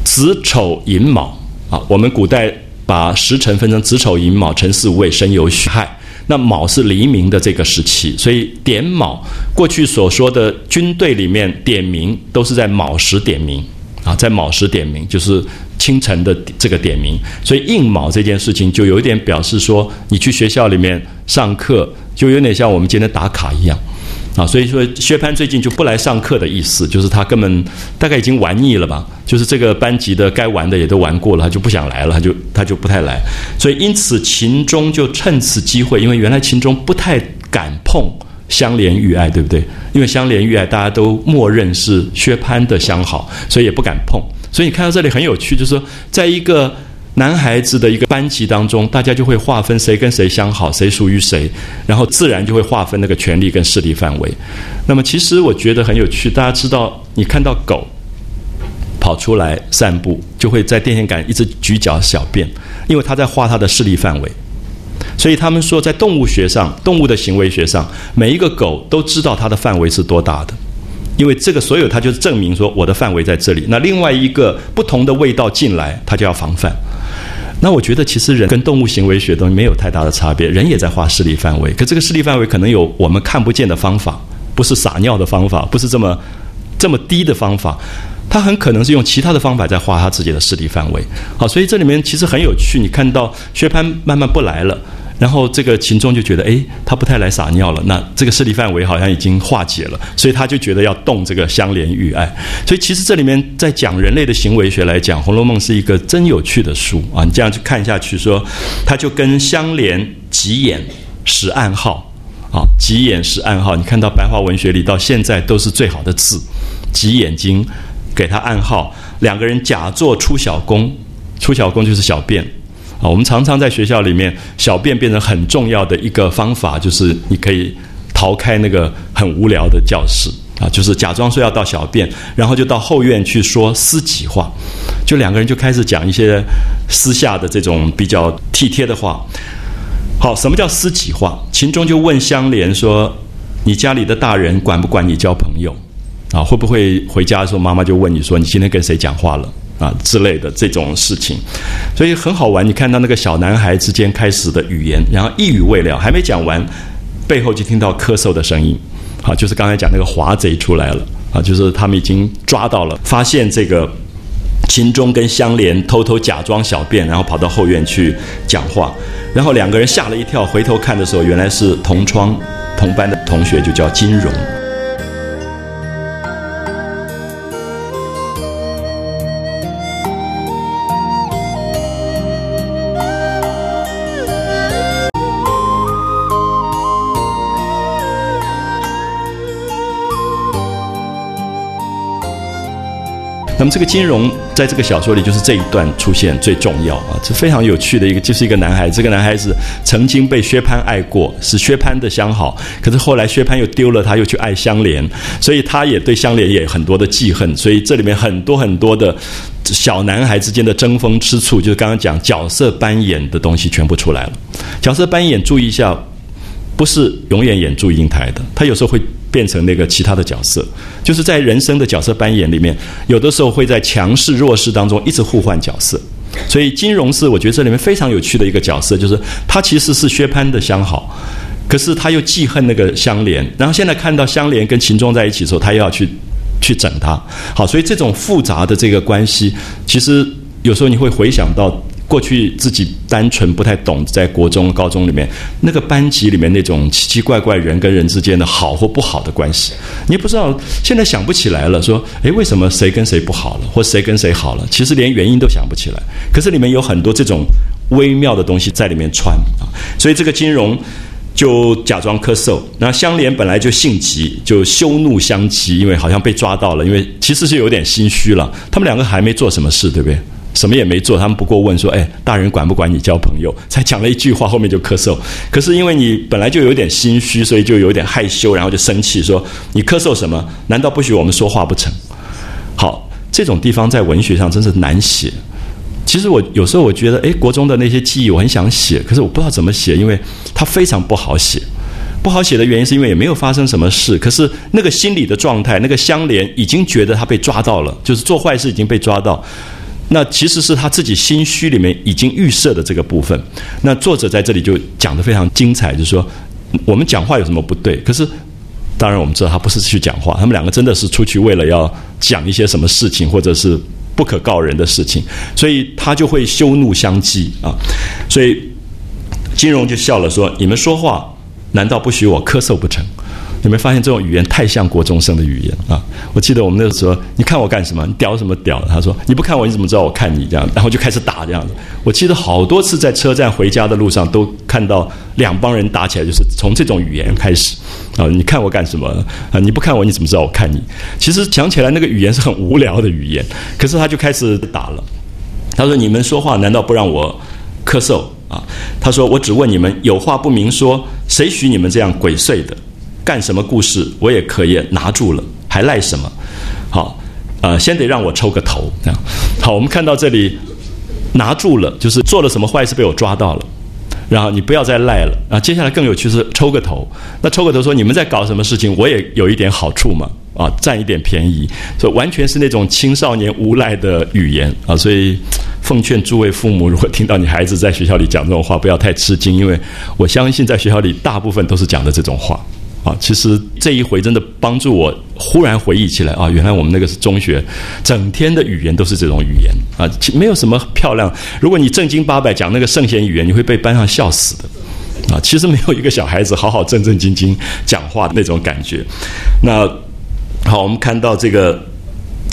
子丑寅卯啊。我们古代把时辰分成子丑寅卯辰巳午未申酉戌亥。那卯是黎明的这个时期，所以点卯过去所说的军队里面点名都是在卯时点名啊，在卯时点名就是清晨的这个点名，所以应卯这件事情就有一点表示说，你去学校里面上课就有点像我们今天打卡一样。啊，所以说薛蟠最近就不来上课的意思，就是他根本大概已经玩腻了吧，就是这个班级的该玩的也都玩过了，他就不想来了，他就他就不太来。所以因此秦钟就趁此机会，因为原来秦钟不太敢碰香莲玉爱，对不对？因为香莲玉爱大家都默认是薛蟠的相好，所以也不敢碰。所以你看到这里很有趣，就是说在一个。男孩子的一个班级当中，大家就会划分谁跟谁相好，谁属于谁，然后自然就会划分那个权力跟势力范围。那么，其实我觉得很有趣。大家知道，你看到狗跑出来散步，就会在电线杆一直举脚小便，因为它在画它的势力范围。所以他们说，在动物学上，动物的行为学上，每一个狗都知道它的范围是多大的。因为这个所有，它就是证明说我的范围在这里。那另外一个不同的味道进来，它就要防范。那我觉得其实人跟动物行为学都没有太大的差别，人也在画势力范围。可这个势力范围可能有我们看不见的方法，不是撒尿的方法，不是这么这么低的方法，他很可能是用其他的方法在画他自己的势力范围。好，所以这里面其实很有趣。你看到薛蟠慢慢不来了。然后这个秦钟就觉得，哎，他不太来撒尿了，那这个势力范围好像已经化解了，所以他就觉得要动这个相连玉爱。所以其实这里面在讲人类的行为学来讲，《红楼梦》是一个真有趣的书啊！你这样去看下去，说他就跟相连、急眼、识暗号啊，急眼识暗号，你看到白话文学里到现在都是最好的字，急眼睛给他暗号，两个人假作出小宫，出小宫就是小便。啊，我们常常在学校里面，小便变成很重要的一个方法，就是你可以逃开那个很无聊的教室啊，就是假装说要到小便，然后就到后院去说私己话，就两个人就开始讲一些私下的这种比较体贴的话。好，什么叫私己话？秦钟就问香莲说：“你家里的大人管不管你交朋友？啊，会不会回家的时候妈妈就问你说你今天跟谁讲话了啊之类的这种事情？所以很好玩。你看到那个小男孩之间开始的语言，然后一语未了，还没讲完，背后就听到咳嗽的声音。好，就是刚才讲那个华贼出来了啊，就是他们已经抓到了，发现这个。”秦钟跟香莲偷偷假装小便，然后跑到后院去讲话，然后两个人吓了一跳，回头看的时候，原来是同窗同班的同学，就叫金荣。么这个金融在这个小说里就是这一段出现最重要啊，这非常有趣的一个，就是一个男孩，这个男孩子曾经被薛蟠爱过，是薛蟠的相好，可是后来薛蟠又丢了他，又去爱香莲，所以他也对香莲也很多的记恨，所以这里面很多很多的小男孩之间的争风吃醋，就是刚刚讲角色扮演的东西全部出来了。角色扮演，注意一下，不是永远演祝英台的，他有时候会。变成那个其他的角色，就是在人生的角色扮演里面，有的时候会在强势弱势当中一直互换角色。所以金融是我觉得这里面非常有趣的一个角色，就是他其实是薛蟠的相好，可是他又记恨那个香莲，然后现在看到香莲跟秦钟在一起的时候，他又要去去整他。好，所以这种复杂的这个关系，其实有时候你会回想到。过去自己单纯不太懂，在国中、高中里面那个班级里面那种奇奇怪怪人跟人之间的好或不好的关系，你不知道。现在想不起来了，说，诶，为什么谁跟谁不好了，或谁跟谁好了？其实连原因都想不起来。可是里面有很多这种微妙的东西在里面穿啊，所以这个金融就假装咳嗽。那香莲本来就性急，就羞怒相急，因为好像被抓到了，因为其实是有点心虚了。他们两个还没做什么事，对不对？什么也没做，他们不过问说：“哎，大人管不管你交朋友？”才讲了一句话，后面就咳嗽。可是因为你本来就有点心虚，所以就有点害羞，然后就生气说：“你咳嗽什么？难道不许我们说话不成？”好，这种地方在文学上真是难写。其实我有时候我觉得，哎，国中的那些记忆我很想写，可是我不知道怎么写，因为它非常不好写。不好写的原因是因为也没有发生什么事，可是那个心理的状态，那个相连已经觉得他被抓到了，就是做坏事已经被抓到。那其实是他自己心虚里面已经预设的这个部分。那作者在这里就讲的非常精彩，就是说我们讲话有什么不对？可是当然我们知道他不是去讲话，他们两个真的是出去为了要讲一些什么事情，或者是不可告人的事情，所以他就会羞怒相讥啊。所以金融就笑了说：“你们说话难道不许我咳嗽不成？”有没有发现这种语言太像国中生的语言啊？我记得我们那个时候，你看我干什么？你屌什么屌？他说你不看我，你怎么知道我看你？这样，然后就开始打这样子。我记得好多次在车站回家的路上，都看到两帮人打起来，就是从这种语言开始啊。你看我干什么？啊，你不看我，你怎么知道我看你？其实讲起来，那个语言是很无聊的语言，可是他就开始打了。他说：“你们说话难道不让我咳嗽啊？”他说：“我只问你们，有话不明说，谁许你们这样鬼祟的？”干什么故事我也可以拿住了，还赖什么？好，呃，先得让我抽个头。这样，好，我们看到这里拿住了，就是做了什么坏事被我抓到了，然后你不要再赖了。啊，接下来更有趣是抽个头。那抽个头说你们在搞什么事情，我也有一点好处嘛，啊，占一点便宜，所以完全是那种青少年无赖的语言啊。所以奉劝诸位父母，如果听到你孩子在学校里讲这种话，不要太吃惊，因为我相信在学校里大部分都是讲的这种话。啊，其实这一回真的帮助我忽然回忆起来啊，原来我们那个是中学，整天的语言都是这种语言啊，没有什么漂亮。如果你正经八百讲那个圣贤语言，你会被班上笑死的啊。其实没有一个小孩子好好正正经经讲话的那种感觉。那好，我们看到这个。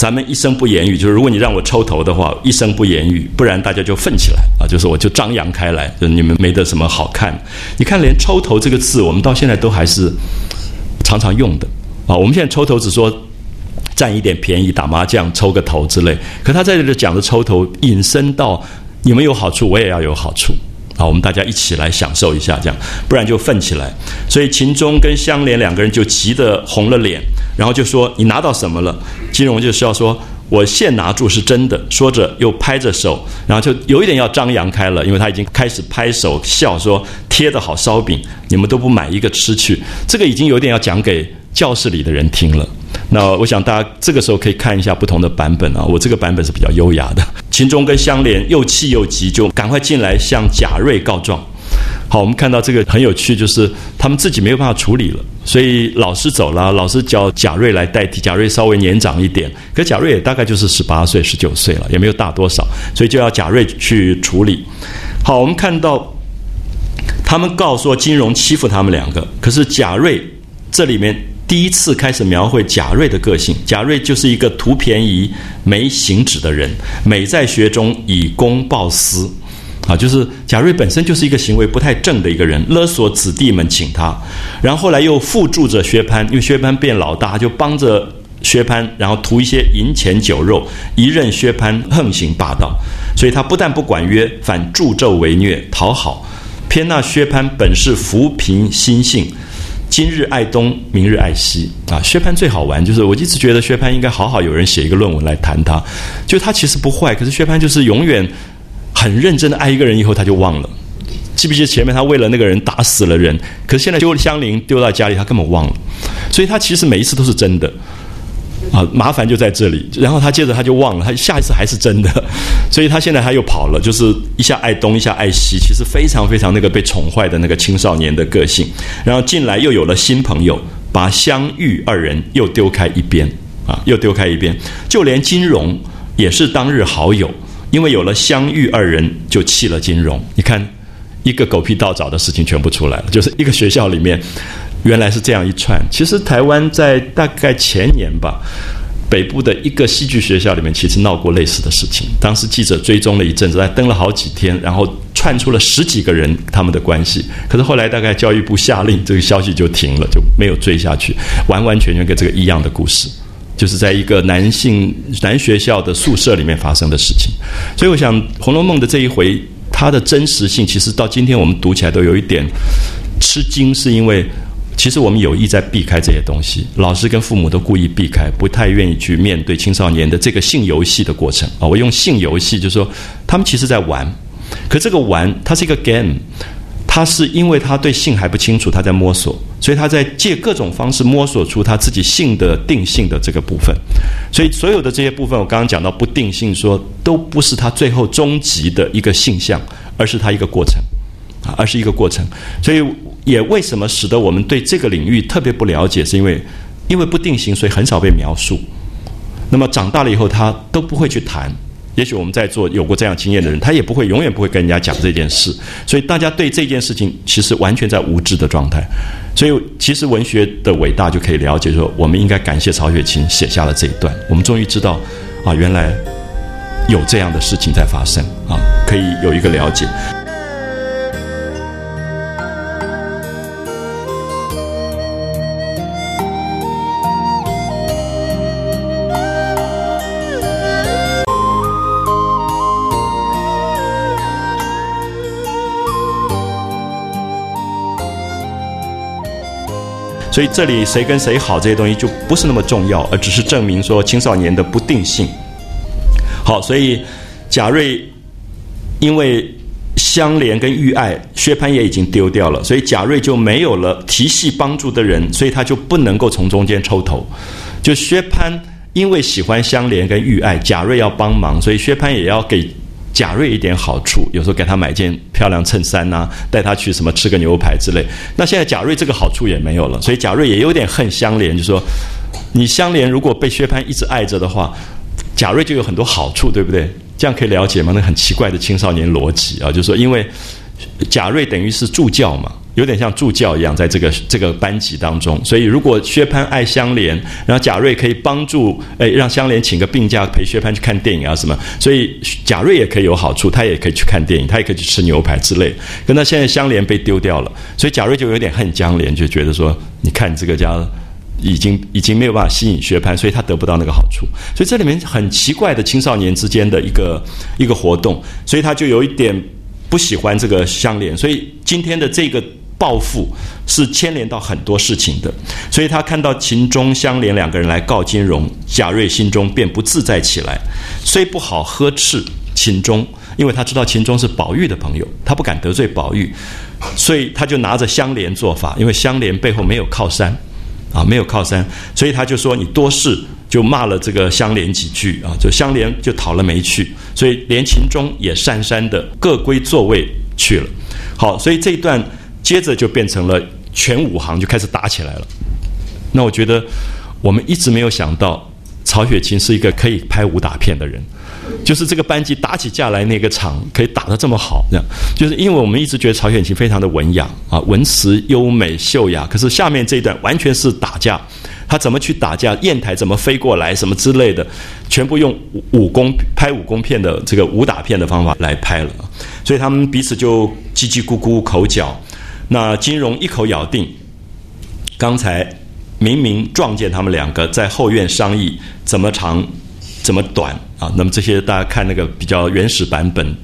咱们一声不言语，就是如果你让我抽头的话，一声不言语，不然大家就愤起来啊！就是我就张扬开来，就你们没得什么好看。你看，连抽头这个字，我们到现在都还是常常用的啊。我们现在抽头只说占一点便宜，打麻将抽个头之类。可他在这里讲的抽头，引申到你们有好处，我也要有好处。好，我们大家一起来享受一下，这样不然就愤起来。所以秦钟跟香莲两个人就急得红了脸，然后就说：“你拿到什么了？”金荣就是要说：“我现拿住是真的。”说着又拍着手，然后就有一点要张扬开了，因为他已经开始拍手笑说：“贴的好烧饼，你们都不买一个吃去。”这个已经有点要讲给教室里的人听了。那我想大家这个时候可以看一下不同的版本啊，我这个版本是比较优雅的。秦钟跟香莲又气又急，就赶快进来向贾瑞告状。好，我们看到这个很有趣，就是他们自己没有办法处理了，所以老师走了，老师叫贾瑞来代替。贾瑞稍微年长一点，可贾瑞也大概就是十八岁、十九岁了，也没有大多少，所以就要贾瑞去处理。好，我们看到他们告说金融欺负他们两个，可是贾瑞这里面第一次开始描绘贾瑞的个性。贾瑞就是一个图便宜、没行止的人，美在学中以公报私。啊，就是贾瑞本身就是一个行为不太正的一个人，勒索子弟们请他，然后后来又附助着薛蟠，因为薛蟠变老大，就帮着薛蟠，然后图一些银钱酒肉，一任薛蟠横行霸道，所以他不但不管约，反助纣为虐，讨好。偏那薛蟠本是扶贫心性，今日爱东，明日爱西啊。薛蟠最好玩，就是我一直觉得薛蟠应该好好有人写一个论文来谈他，就他其实不坏，可是薛蟠就是永远。很认真的爱一个人以后，他就忘了。记不记得前面他为了那个人打死了人？可是现在丢了香菱丢到家里，他根本忘了。所以他其实每一次都是真的啊，麻烦就在这里。然后他接着他就忘了，他下一次还是真的。所以他现在他又跑了，就是一下爱东，一下爱西，其实非常非常那个被宠坏的那个青少年的个性。然后进来又有了新朋友，把香玉二人又丢开一边啊，又丢开一边。就连金荣也是当日好友。因为有了相遇二人，就弃了金融。你看，一个狗屁倒灶的事情全部出来了。就是一个学校里面，原来是这样一串。其实台湾在大概前年吧，北部的一个戏剧学校里面，其实闹过类似的事情。当时记者追踪了一阵子，还登了好几天，然后串出了十几个人他们的关系。可是后来大概教育部下令，这个消息就停了，就没有追下去。完完全全跟这个一样的故事。就是在一个男性男学校的宿舍里面发生的事情，所以我想《红楼梦》的这一回，它的真实性其实到今天我们读起来都有一点吃惊，是因为其实我们有意在避开这些东西，老师跟父母都故意避开，不太愿意去面对青少年的这个性游戏的过程啊。我用性游戏，就是说他们其实在玩，可这个玩它是一个 game。他是因为他对性还不清楚，他在摸索，所以他在借各种方式摸索出他自己性的定性的这个部分。所以所有的这些部分，我刚刚讲到不定性，说都不是他最后终极的一个性象，而是他一个过程啊，而是一个过程。所以也为什么使得我们对这个领域特别不了解，是因为因为不定性，所以很少被描述。那么长大了以后，他都不会去谈。也许我们在座有过这样经验的人，他也不会永远不会跟人家讲这件事，所以大家对这件事情其实完全在无知的状态。所以其实文学的伟大就可以了解说，我们应该感谢曹雪芹写下了这一段，我们终于知道啊，原来有这样的事情在发生啊，可以有一个了解。所以这里谁跟谁好这些东西就不是那么重要，而只是证明说青少年的不定性。好，所以贾瑞因为相连跟玉爱，薛蟠也已经丢掉了，所以贾瑞就没有了提系帮助的人，所以他就不能够从中间抽头。就薛蟠因为喜欢相连跟玉爱，贾瑞要帮忙，所以薛蟠也要给。贾瑞一点好处，有时候给他买件漂亮衬衫呐，带他去什么吃个牛排之类。那现在贾瑞这个好处也没有了，所以贾瑞也有点恨香莲，就说你香莲如果被薛蟠一直爱着的话，贾瑞就有很多好处，对不对？这样可以了解吗？那很奇怪的青少年逻辑啊，就是说因为贾瑞等于是助教嘛。有点像助教一样，在这个这个班级当中，所以如果薛蟠爱香莲，然后贾瑞可以帮助，诶，让香莲请个病假陪薛蟠去看电影啊什么，所以贾瑞也可以有好处，他也可以去看电影，他也可以去吃牛排之类。可那现在香莲被丢掉了，所以贾瑞就有点恨香莲，就觉得说，你看这个家已经已经没有办法吸引薛蟠，所以他得不到那个好处。所以这里面很奇怪的青少年之间的一个一个活动，所以他就有一点不喜欢这个香莲，所以今天的这个。报复是牵连到很多事情的，所以他看到秦钟、相连两个人来告金荣，贾瑞心中便不自在起来，虽不好呵斥秦钟，因为他知道秦钟是宝玉的朋友，他不敢得罪宝玉，所以他就拿着相连做法，因为相连背后没有靠山，啊，没有靠山，所以他就说你多事。就骂了这个相连几句啊，就相连就讨了没趣，所以连秦钟也讪讪的各归座位去了。好，所以这一段 (laughs) 接着就变成了全武行就开始打起来了。那我觉得我们一直没有想到曹雪芹是一个可以拍武打片的人，就是这个班级打起架来那个场可以打得这么好，这样就是因为我们一直觉得曹雪芹非常的文雅啊，文辞优美秀雅，可是下面这一段完全是打架。他怎么去打架？砚台怎么飞过来？什么之类的，全部用武功拍武功片的这个武打片的方法来拍了。所以他们彼此就叽叽咕咕口角。那金荣一口咬定，刚才明明撞见他们两个在后院商议怎么长怎么短啊。那么这些大家看那个比较原始版本。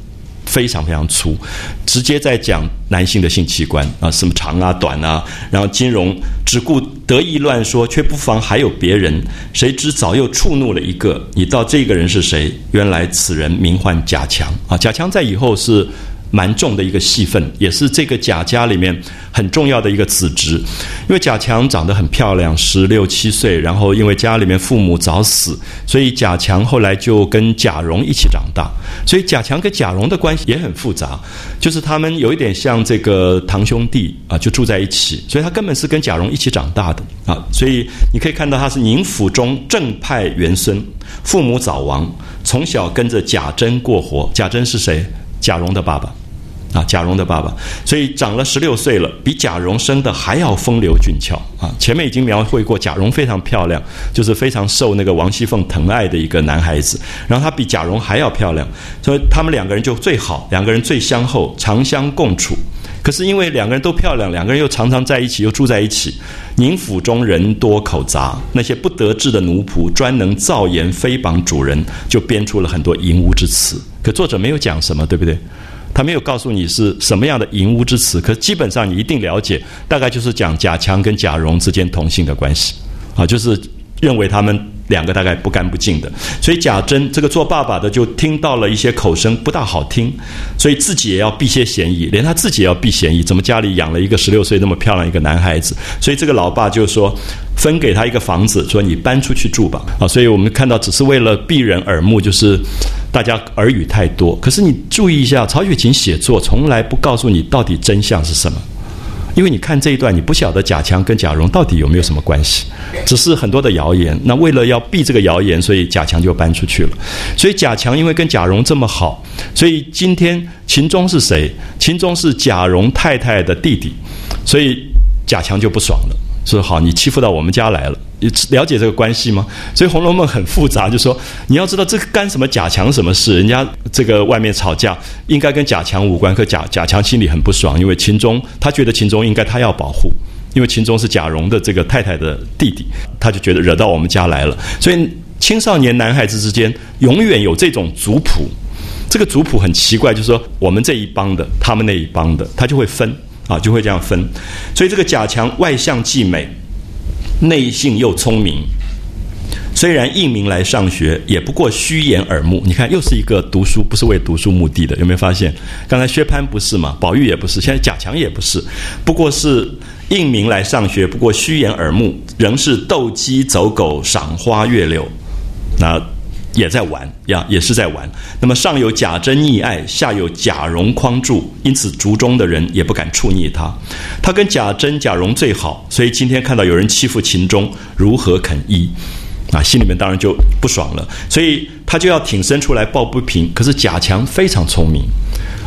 非常非常粗，直接在讲男性的性器官啊，什么长啊、短啊，然后金融只顾得意乱说，却不妨还有别人。谁知早又触怒了一个，你道这个人是谁？原来此人名唤贾强啊，贾强在以后是。蛮重的一个戏份，也是这个贾家里面很重要的一个子侄。因为贾强长得很漂亮，十六七岁，然后因为家里面父母早死，所以贾强后来就跟贾蓉一起长大。所以贾强跟贾蓉的关系也很复杂，就是他们有一点像这个堂兄弟啊，就住在一起。所以他根本是跟贾蓉一起长大的啊。所以你可以看到他是宁府中正派元孙，父母早亡，从小跟着贾珍过活。贾珍是谁？贾蓉的爸爸，啊，贾蓉的爸爸，所以长了十六岁了，比贾蓉生的还要风流俊俏啊！前面已经描绘过，贾蓉非常漂亮，就是非常受那个王熙凤疼爱的一个男孩子。然后他比贾蓉还要漂亮，所以他们两个人就最好，两个人最相厚，长相共处。可是因为两个人都漂亮，两个人又常常在一起，又住在一起。宁府中人多口杂，那些不得志的奴仆专能造言诽谤主人，就编出了很多淫污之词。可作者没有讲什么，对不对？他没有告诉你是什么样的淫污之词。可基本上你一定了解，大概就是讲贾强跟贾蓉之间同性的关系啊，就是认为他们。两个大概不干不净的，所以贾珍这个做爸爸的就听到了一些口声不大好听，所以自己也要避些嫌疑，连他自己也要避嫌疑。怎么家里养了一个十六岁那么漂亮一个男孩子？所以这个老爸就说分给他一个房子，说你搬出去住吧。啊，所以我们看到只是为了避人耳目，就是大家耳语太多。可是你注意一下，曹雪芹写作从来不告诉你到底真相是什么。因为你看这一段，你不晓得贾强跟贾蓉到底有没有什么关系，只是很多的谣言。那为了要避这个谣言，所以贾强就搬出去了。所以贾强因为跟贾蓉这么好，所以今天秦钟是谁？秦钟是贾蓉太太的弟弟，所以贾强就不爽了。说好，你欺负到我们家来了，你了解这个关系吗？所以《红楼梦》很复杂，就说你要知道这个干什么贾强什么事？人家这个外面吵架，应该跟贾强无关。可贾贾强心里很不爽，因为秦钟他觉得秦钟应该他要保护，因为秦钟是贾蓉的这个太太的弟弟，他就觉得惹到我们家来了。所以青少年男孩子之间永远有这种族谱，这个族谱很奇怪，就是说我们这一帮的，他们那一帮的，他就会分。啊，就会这样分，所以这个贾强外向既美，内性又聪明。虽然应名来上学，也不过虚掩耳目。你看，又是一个读书不是为读书目的的，有没有发现？刚才薛蟠不是嘛，宝玉也不是，现在贾强也不是，不过是应名来上学，不过虚掩耳目，仍是斗鸡走狗、赏花月柳。那。也在玩呀，也是在玩。那么上有贾珍溺爱，下有贾蓉匡助，因此族中的人也不敢触逆他。他跟贾珍、贾蓉最好，所以今天看到有人欺负秦钟，如何肯依？啊，心里面当然就不爽了。所以他就要挺身出来抱不平。可是贾强非常聪明，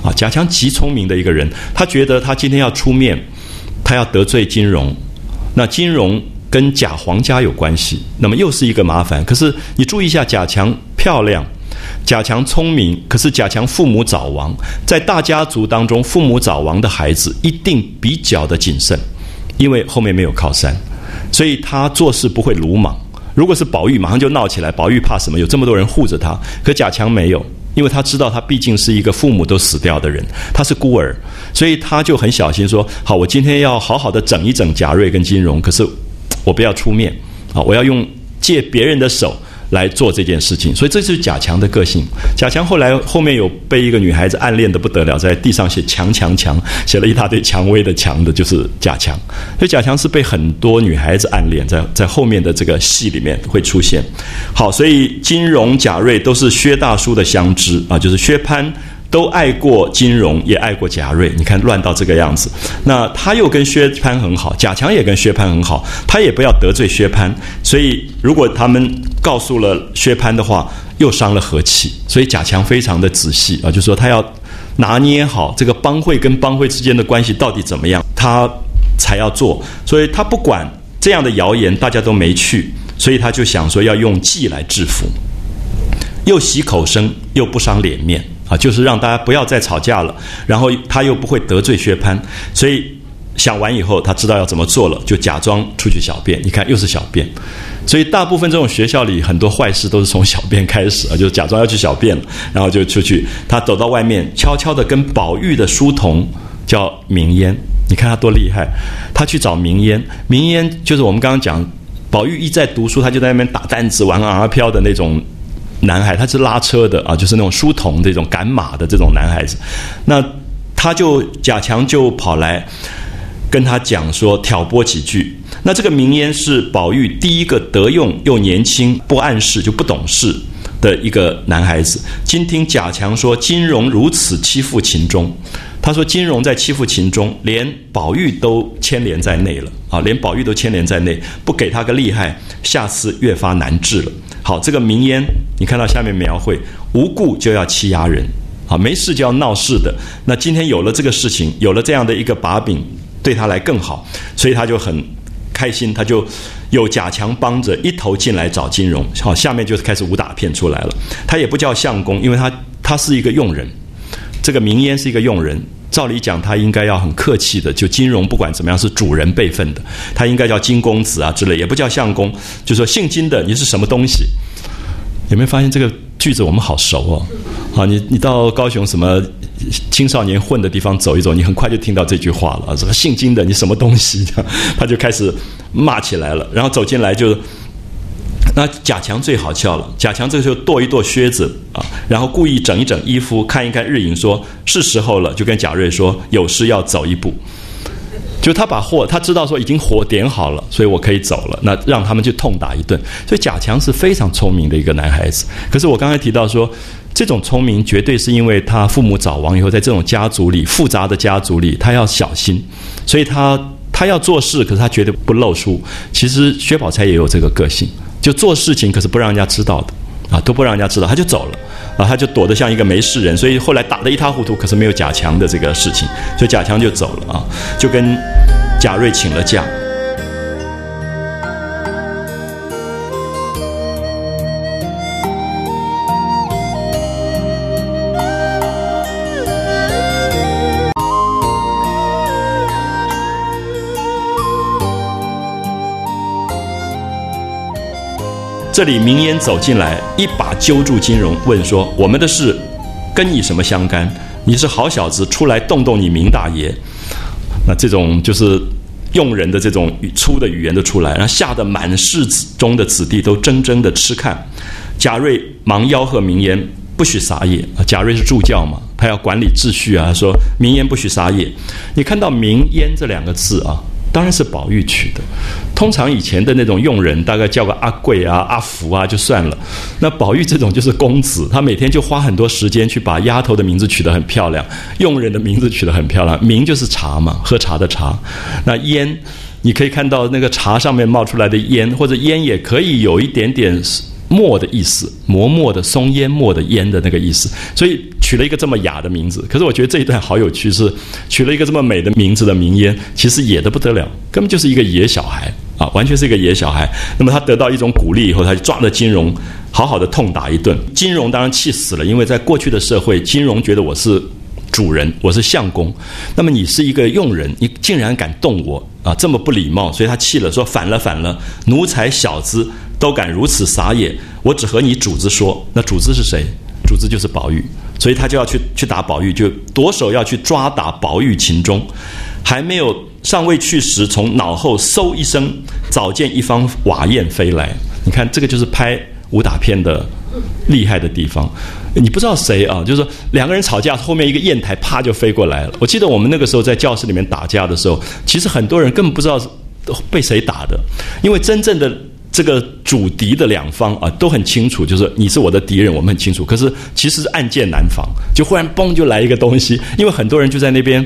啊，贾强极聪明的一个人。他觉得他今天要出面，他要得罪金融，那金融。跟贾皇家有关系，那么又是一个麻烦。可是你注意一下，贾强漂亮，贾强聪明，可是贾强父母早亡，在大家族当中，父母早亡的孩子一定比较的谨慎，因为后面没有靠山，所以他做事不会鲁莽。如果是宝玉，马上就闹起来。宝玉怕什么？有这么多人护着他，可贾强没有因为他知道他毕竟是一个父母都死掉的人，他是孤儿，所以他就很小心说：好，我今天要好好的整一整贾瑞跟金荣，可是我不要出面啊，我要用借别人的手。来做这件事情，所以这就是贾强的个性。贾强后来后面有被一个女孩子暗恋的不得了，在地上写“强强强”，写了一大堆“蔷薇”的“强”的，就是贾强。所以贾强是被很多女孩子暗恋，在在后面的这个戏里面会出现。好，所以金荣、贾瑞都是薛大叔的相知啊，就是薛蟠。都爱过金融，也爱过贾瑞。你看乱到这个样子，那他又跟薛蟠很好，贾强也跟薛蟠很好，他也不要得罪薛蟠。所以如果他们告诉了薛蟠的话，又伤了和气。所以贾强非常的仔细啊，就说他要拿捏好这个帮会跟帮会之间的关系到底怎么样，他才要做。所以他不管这样的谣言，大家都没去，所以他就想说要用计来制服，又洗口声，又不伤脸面。啊，就是让大家不要再吵架了，然后他又不会得罪薛蟠，所以想完以后，他知道要怎么做了，就假装出去小便。你看，又是小便，所以大部分这种学校里很多坏事都是从小便开始啊，就是假装要去小便了，然后就出去。他走到外面，悄悄的跟宝玉的书童叫明烟，你看他多厉害，他去找明烟，明烟就是我们刚刚讲，宝玉一在读书，他就在那边打弹子、玩阿飘的那种。男孩他是拉车的啊，就是那种书童这种赶马的这种男孩子，那他就贾强就跑来跟他讲说挑拨几句。那这个名烟是宝玉第一个得用又年轻不谙事就不懂事的一个男孩子。今听贾强说金荣如此欺负秦钟，他说金荣在欺负秦钟，连宝玉都牵连在内了啊，连宝玉都牵连在内，不给他个厉害，下次越发难治了。好，这个名烟，你看到下面描绘，无故就要欺压人，好，没事就要闹事的。那今天有了这个事情，有了这样的一个把柄，对他来更好，所以他就很开心，他就有贾强帮着一头进来找金融。好，下面就是开始武打片出来了。他也不叫相公，因为他他是一个佣人，这个名烟是一个佣人。照理讲，他应该要很客气的，就金融不管怎么样是主人辈分的，他应该叫金公子啊之类，也不叫相公，就说姓金的你是什么东西？有没有发现这个句子我们好熟哦？好，你你到高雄什么青少年混的地方走一走，你很快就听到这句话了啊！什么姓金的你什么东西？(laughs) 他就开始骂起来了，然后走进来就。那贾强最好笑了，贾强这个时候跺一跺靴子啊，然后故意整一整衣服，看一看日影，说是时候了，就跟贾瑞说有事要走一步。就他把货，他知道说已经火点好了，所以我可以走了。那让他们去痛打一顿。所以贾强是非常聪明的一个男孩子。可是我刚才提到说，这种聪明绝对是因为他父母早亡以后，在这种家族里复杂的家族里，他要小心，所以他他要做事，可是他绝对不露书。其实薛宝钗也有这个个性。就做事情，可是不让人家知道的，啊，都不让人家知道，他就走了，啊，他就躲得像一个没事人，所以后来打得一塌糊涂，可是没有贾强的这个事情，所以贾强就走了啊，就跟贾瑞请了假。这里明烟走进来，一把揪住金荣，问说：“我们的事跟你什么相干？你是好小子，出来动动你明大爷。”那这种就是用人的这种粗的语言都出来，然后吓得满室子中的子弟都怔怔的吃看。贾瑞忙吆喝明烟不许撒野。贾瑞是助教嘛，他要管理秩序啊，说明烟不许撒野。你看到“明烟”这两个字啊？当然是宝玉取的。通常以前的那种佣人，大概叫个阿贵啊、阿福啊就算了。那宝玉这种就是公子，他每天就花很多时间去把丫头的名字取得很漂亮，佣人的名字取得很漂亮。名就是茶嘛，喝茶的茶。那烟，你可以看到那个茶上面冒出来的烟，或者烟也可以有一点点。墨的意思，磨墨的松烟墨的烟的那个意思，所以取了一个这么雅的名字。可是我觉得这一段好有趣，是取了一个这么美的名字的名烟，其实野的不得了，根本就是一个野小孩啊，完全是一个野小孩。那么他得到一种鼓励以后，他就抓了金融，好好的痛打一顿。金融当然气死了，因为在过去的社会，金融觉得我是主人，我是相公，那么你是一个佣人，你竟然敢动我啊，这么不礼貌，所以他气了，说反了反了，奴才小子。都敢如此撒野，我只和你主子说。那主子是谁？主子就是宝玉，所以他就要去去打宝玉，就夺手要去抓打宝玉秦钟，还没有尚未去时，从脑后嗖一声，早见一方瓦砚飞来。你看，这个就是拍武打片的厉害的地方。你不知道谁啊？就是说两个人吵架，后面一个砚台啪就飞过来了。我记得我们那个时候在教室里面打架的时候，其实很多人根本不知道是被谁打的，因为真正的这个主敌的两方啊都很清楚，就是你是我的敌人，我们很清楚。可是其实是暗箭难防，就忽然嘣就来一个东西，因为很多人就在那边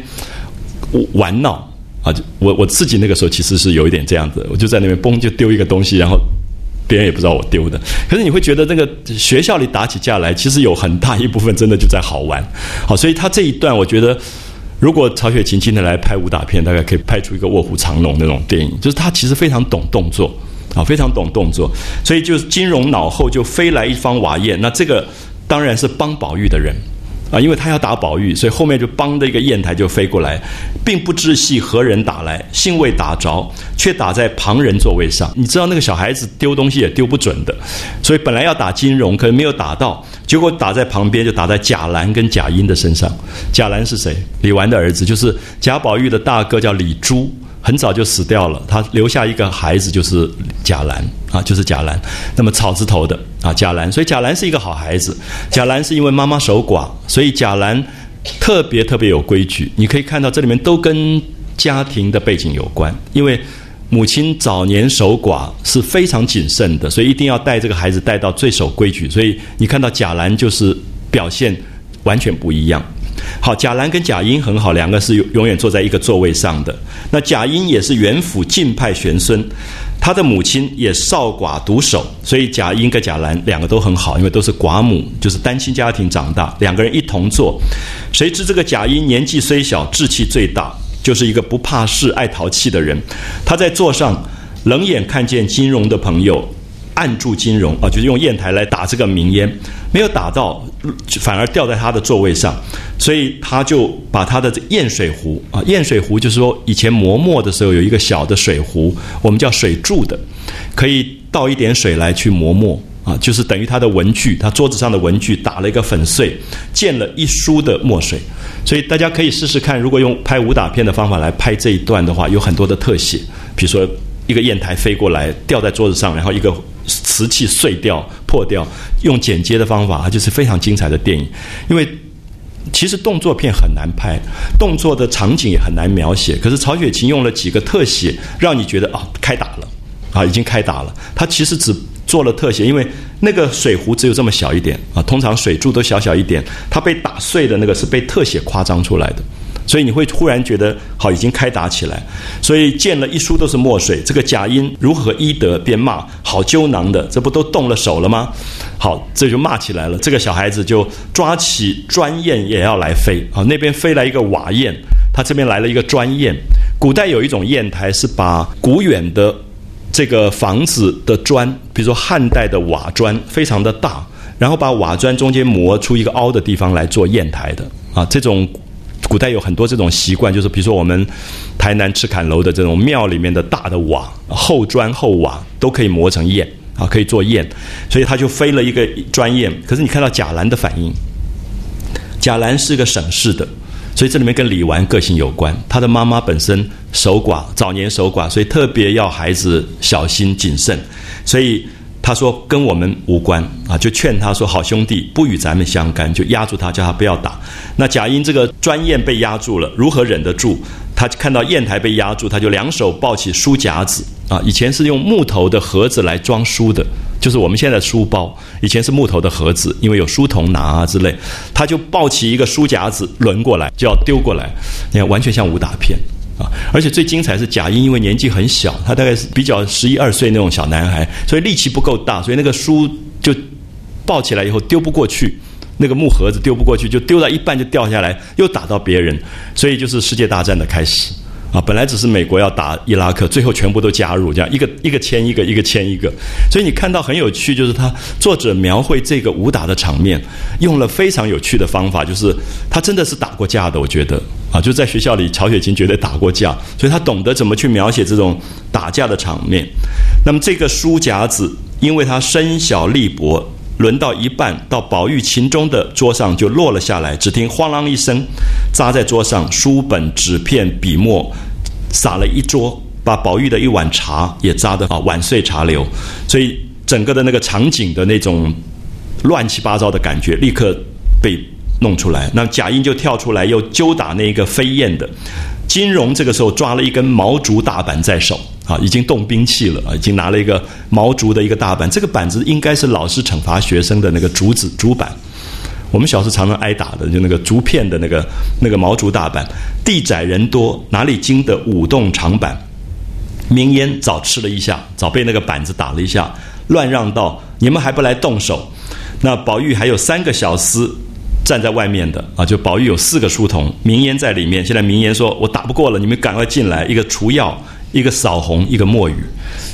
玩闹啊。我我自己那个时候其实是有一点这样子，我就在那边嘣就丢一个东西，然后。别人也不知道我丢的，可是你会觉得那个学校里打起架来，其实有很大一部分真的就在好玩。好，所以他这一段，我觉得如果曹雪芹今天来拍武打片，大概可以拍出一个卧虎藏龙那种电影，就是他其实非常懂动作，啊，非常懂动作，所以就是金融脑后就飞来一方瓦砚，那这个当然是帮宝玉的人。啊，因为他要打宝玉，所以后面就帮的一个砚台就飞过来，并不知系何人打来，幸未打着，却打在旁人座位上。你知道那个小孩子丢东西也丢不准的，所以本来要打金荣，可能没有打到，结果打在旁边，就打在贾兰跟贾英的身上。贾兰是谁？李纨的儿子，就是贾宝玉的大哥，叫李珠。很早就死掉了，他留下一个孩子，就是贾兰啊，就是贾兰。那么草字头的啊，贾兰，所以贾兰是一个好孩子。贾兰是因为妈妈守寡，所以贾兰特别特别有规矩。你可以看到这里面都跟家庭的背景有关，因为母亲早年守寡是非常谨慎的，所以一定要带这个孩子带到最守规矩。所以你看到贾兰就是表现完全不一样。好，贾兰跟贾英很好，两个是永远坐在一个座位上的。那贾英也是元府晋派玄孙，他的母亲也少寡独守，所以贾英跟贾兰两个都很好，因为都是寡母，就是单亲家庭长大，两个人一同坐。谁知这个贾英年纪虽小，志气最大，就是一个不怕事、爱淘气的人。他在座上冷眼看见金融的朋友。按住金融啊，就是用砚台来打这个名烟，没有打到，反而掉在他的座位上，所以他就把他的砚水壶啊，砚水壶就是说以前磨墨的时候有一个小的水壶，我们叫水柱的，可以倒一点水来去磨墨啊，就是等于他的文具，他桌子上的文具打了一个粉碎，溅了一书的墨水，所以大家可以试试看，如果用拍武打片的方法来拍这一段的话，有很多的特写，比如说一个砚台飞过来掉在桌子上，然后一个。瓷器碎掉、破掉，用剪接的方法，它就是非常精彩的电影。因为其实动作片很难拍，动作的场景也很难描写。可是曹雪芹用了几个特写，让你觉得啊，开打了，啊，已经开打了。他其实只做了特写，因为那个水壶只有这么小一点啊，通常水柱都小小一点，它被打碎的那个是被特写夸张出来的。所以你会忽然觉得好，已经开打起来。所以见了一书都是墨水，这个贾英如何医德？便骂好揪囊的，这不都动了手了吗？好，这就骂起来了。这个小孩子就抓起砖砚也要来飞。好，那边飞来一个瓦砚，他这边来了一个砖砚。古代有一种砚台是把古远的这个房子的砖，比如说汉代的瓦砖，非常的大，然后把瓦砖中间磨出一个凹的地方来做砚台的。啊，这种。古代有很多这种习惯，就是比如说我们台南赤坎楼的这种庙里面的大的瓦、厚砖厚瓦都可以磨成砚啊，可以做砚，所以他就飞了一个砖砚。可是你看到贾兰的反应，贾兰是个省事的，所以这里面跟李纨个性有关。他的妈妈本身守寡，早年守寡，所以特别要孩子小心谨慎，所以。他说跟我们无关啊，就劝他说好兄弟不与咱们相干，就压住他，叫他不要打。那贾英这个专砚被压住了，如何忍得住？他看到砚台被压住，他就两手抱起书夹子啊，以前是用木头的盒子来装书的，就是我们现在书包，以前是木头的盒子，因为有书童拿啊之类，他就抱起一个书夹子轮过来就要丢过来，你看完全像武打片。啊！而且最精彩是贾英，因为年纪很小，他大概是比较十一二岁那种小男孩，所以力气不够大，所以那个书就抱起来以后丢不过去，那个木盒子丢不过去，就丢到一半就掉下来，又打到别人，所以就是世界大战的开始。啊，本来只是美国要打伊拉克，最后全部都加入，这样一个一个签一个，一个签一个。所以你看到很有趣，就是他作者描绘这个武打的场面，用了非常有趣的方法，就是他真的是打过架的，我觉得啊，就在学校里，曹雪芹绝对打过架，所以他懂得怎么去描写这种打架的场面。那么这个书夹子，因为他身小力薄，轮到一半，到宝玉秦钟的桌上就落了下来。只听哐啷一声，砸在桌上，书本、纸片、笔墨洒了一桌，把宝玉的一碗茶也砸得啊碗碎茶流。所以整个的那个场景的那种乱七八糟的感觉，立刻被弄出来。那贾英就跳出来，又揪打那个飞燕的。金荣这个时候抓了一根毛竹大板在手。啊，已经动兵器了啊！已经拿了一个毛竹的一个大板，这个板子应该是老师惩罚学生的那个竹子竹板。我们小时候常常挨打的，就那个竹片的那个那个毛竹大板。地窄人多，哪里经得舞动长板？明烟早吃了一下，早被那个板子打了一下，乱让道：“你们还不来动手？”那宝玉还有三个小厮站在外面的啊，就宝玉有四个书童，明烟在里面。现在明烟说：“我打不过了，你们赶快进来。”一个除药。一个扫红，一个墨雨。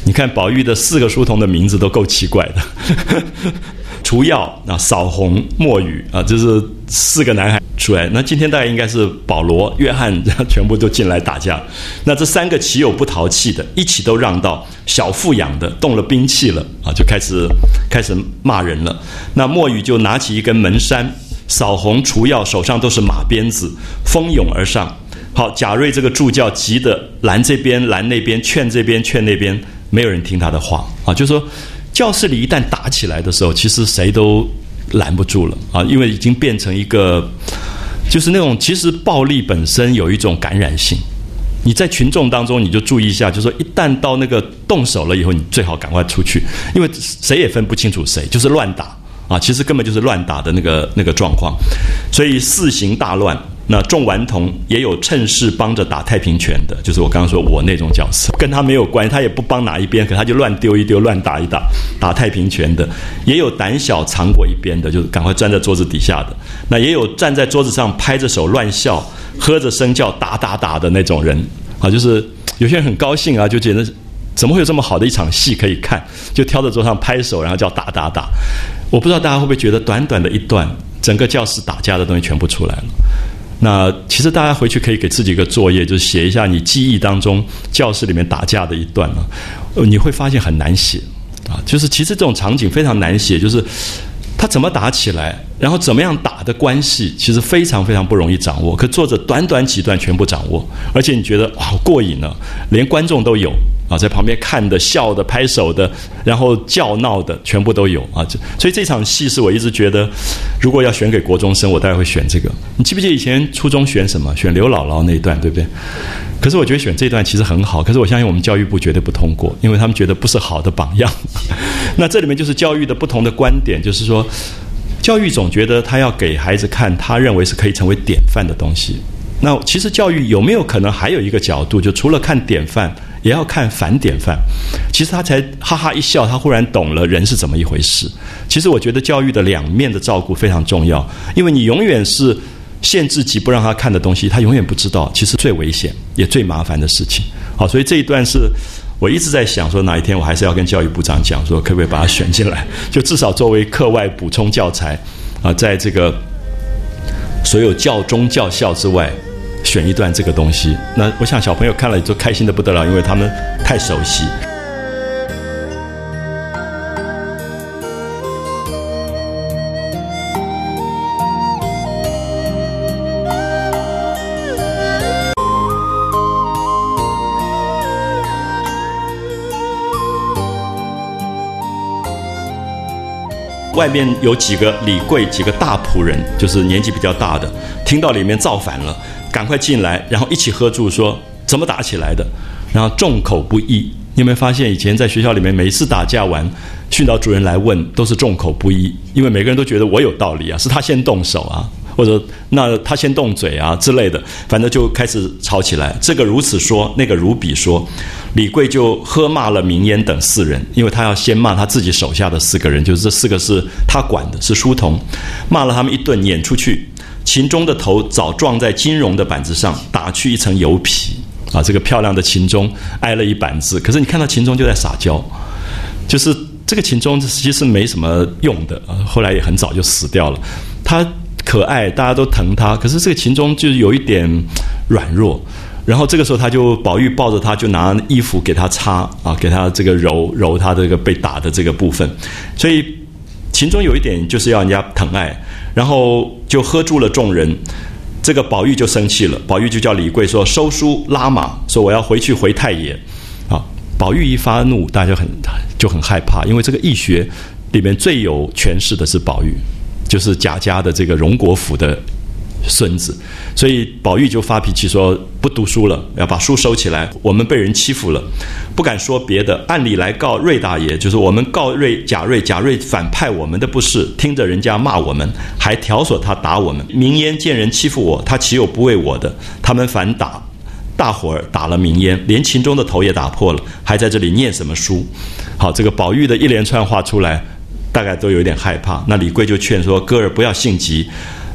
你看宝玉的四个书童的名字都够奇怪的，(laughs) 除药啊，扫红、墨雨啊，这是四个男孩出来。那今天大概应该是保罗、约翰，全部都进来打架。那这三个岂有不淘气的？一起都让道。小富养的动了兵器了啊，就开始开始骂人了。那墨雨就拿起一根门扇，扫红、除药手上都是马鞭子，蜂拥而上。好，贾瑞这个助教急得拦这边拦那边，劝这边劝那边，没有人听他的话啊。就说教室里一旦打起来的时候，其实谁都拦不住了啊，因为已经变成一个，就是那种其实暴力本身有一种感染性。你在群众当中，你就注意一下，就说一旦到那个动手了以后，你最好赶快出去，因为谁也分不清楚谁，就是乱打啊。其实根本就是乱打的那个那个状况，所以四行大乱。那众顽童也有趁势帮着打太平拳的，就是我刚刚说我那种角色，跟他没有关系，他也不帮哪一边，可他就乱丢一丢，乱打一打，打太平拳的，也有胆小藏过一边的，就是赶快钻在桌子底下的，那也有站在桌子上拍着手乱笑，喝着声叫打打打的那种人，啊，就是有些人很高兴啊，就觉得怎么会有这么好的一场戏可以看，就挑着桌上拍手，然后叫打打打，我不知道大家会不会觉得短短的一段，整个教室打架的东西全部出来了。那其实大家回去可以给自己一个作业，就是写一下你记忆当中教室里面打架的一段啊，你会发现很难写啊。就是其实这种场景非常难写，就是他怎么打起来，然后怎么样打的关系，其实非常非常不容易掌握。可作者短短几段全部掌握，而且你觉得好过瘾呢，连观众都有。啊，在旁边看的、笑的、拍手的，然后叫闹的，全部都有啊！所以这场戏是我一直觉得，如果要选给国中生，我大概会选这个。你记不记得以前初中选什么？选刘姥姥那一段，对不对？可是我觉得选这段其实很好。可是我相信我们教育部绝对不通过，因为他们觉得不是好的榜样。(laughs) 那这里面就是教育的不同的观点，就是说，教育总觉得他要给孩子看他认为是可以成为典范的东西。那其实教育有没有可能还有一个角度，就除了看典范？也要看反典范，其实他才哈哈一笑，他忽然懂了人是怎么一回事。其实我觉得教育的两面的照顾非常重要，因为你永远是限制级不让他看的东西，他永远不知道，其实最危险也最麻烦的事情。好，所以这一段是我一直在想，说哪一天我还是要跟教育部长讲，说可不可以把它选进来，就至少作为课外补充教材啊，在这个所有教中教校之外。选一段这个东西，那我想小朋友看了就开心的不得了，因为他们太熟悉。外面有几个李贵，几个大仆人，就是年纪比较大的，听到里面造反了。赶快进来，然后一起喝住，说怎么打起来的，然后众口不一。你有没有发现，以前在学校里面，每一次打架完，训导主任来问，都是众口不一，因为每个人都觉得我有道理啊，是他先动手啊，或者那他先动嘴啊之类的，反正就开始吵起来。这个如此说，那个如彼说，李贵就喝骂了明烟等四人，因为他要先骂他自己手下的四个人，就是这四个是他管的，是书童，骂了他们一顿，撵出去。秦钟的头早撞在金荣的板子上，打去一层油皮啊！这个漂亮的秦钟挨了一板子。可是你看到秦钟就在撒娇，就是这个秦钟其实没什么用的啊。后来也很早就死掉了。他可爱，大家都疼他，可是这个秦钟就是有一点软弱。然后这个时候，他就宝玉抱着他，就拿衣服给他擦啊，给他这个揉揉他这个被打的这个部分。所以。秦钟有一点就是要人家疼爱，然后就喝住了众人。这个宝玉就生气了，宝玉就叫李贵说收书拉马，说我要回去回太爷。啊，宝玉一发怒，大家很就很害怕，因为这个易学里面最有权势的是宝玉，就是贾家的这个荣国府的。孙子，所以宝玉就发脾气说：“不读书了，要把书收起来。我们被人欺负了，不敢说别的。按理来告瑞大爷，就是我们告瑞贾瑞，贾瑞反派我们的不是，听着人家骂我们，还挑唆他打我们。明烟见人欺负我，他岂有不为我的？他们反打，大伙儿打了明烟，连秦钟的头也打破了，还在这里念什么书？好，这个宝玉的一连串话出来，大概都有点害怕。那李贵就劝说哥儿不要性急。”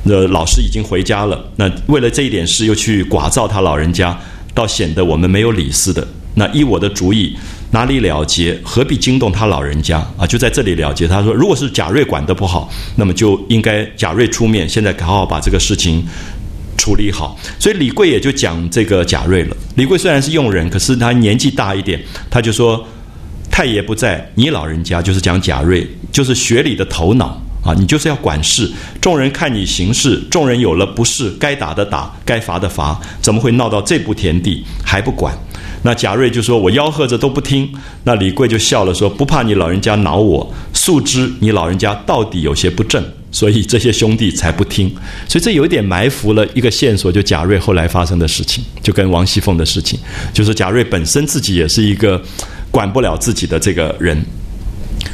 那老师已经回家了，那为了这一点事又去寡造他老人家，倒显得我们没有理似的。那依我的主意，哪里了结？何必惊动他老人家啊？就在这里了结。他说，如果是贾瑞管得不好，那么就应该贾瑞出面，现在好好把这个事情处理好。所以李贵也就讲这个贾瑞了。李贵虽然是佣人，可是他年纪大一点，他就说太爷不在，你老人家就是讲贾瑞，就是学里的头脑。啊，你就是要管事，众人看你行事，众人有了不是，该打的打，该罚的罚，怎么会闹到这步田地还不管？那贾瑞就说：“我吆喝着都不听。”那李贵就笑了说：“不怕你老人家恼我，素知你老人家到底有些不正，所以这些兄弟才不听。所以这有一点埋伏了一个线索，就贾瑞后来发生的事情，就跟王熙凤的事情，就是贾瑞本身自己也是一个管不了自己的这个人。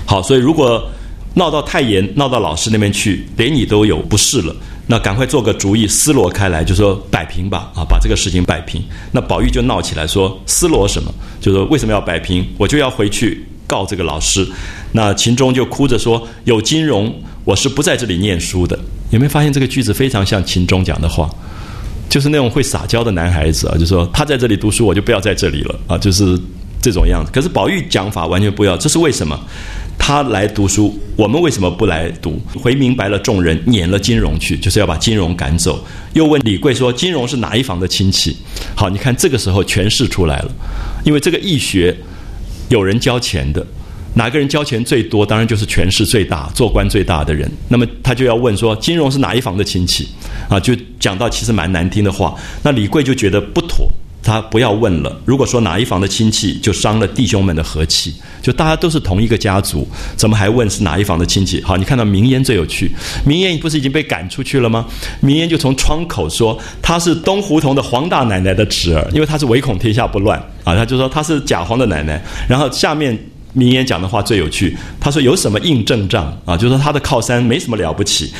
好，所以如果。闹到太严，闹到老师那边去，连你都有不是了，那赶快做个主意，撕罗开来，就说摆平吧，啊，把这个事情摆平。那宝玉就闹起来，说撕罗什么？就说为什么要摆平？我就要回去告这个老师。那秦钟就哭着说：“有金融，我是不在这里念书的。”有没有发现这个句子非常像秦钟讲的话？就是那种会撒娇的男孩子啊，就说他在这里读书，我就不要在这里了啊，就是这种样子。可是宝玉讲法完全不要，这是为什么？他来读书，我们为什么不来读？回明白了众人，撵了金融去，就是要把金融赶走。又问李贵说：“金融是哪一房的亲戚？”好，你看这个时候权势出来了，因为这个易学有人交钱的，哪个人交钱最多？当然就是权势最大、做官最大的人。那么他就要问说：“金融是哪一房的亲戚？”啊，就讲到其实蛮难听的话。那李贵就觉得不妥。他不要问了。如果说哪一房的亲戚，就伤了弟兄们的和气。就大家都是同一个家族，怎么还问是哪一房的亲戚？好，你看到明烟最有趣。明烟不是已经被赶出去了吗？明烟就从窗口说他是东胡同的黄大奶奶的侄儿，因为他是唯恐天下不乱啊。他就说他是贾黄的奶奶。然后下面名言讲的话最有趣，他说有什么硬阵仗啊？就是说他的靠山没什么了不起。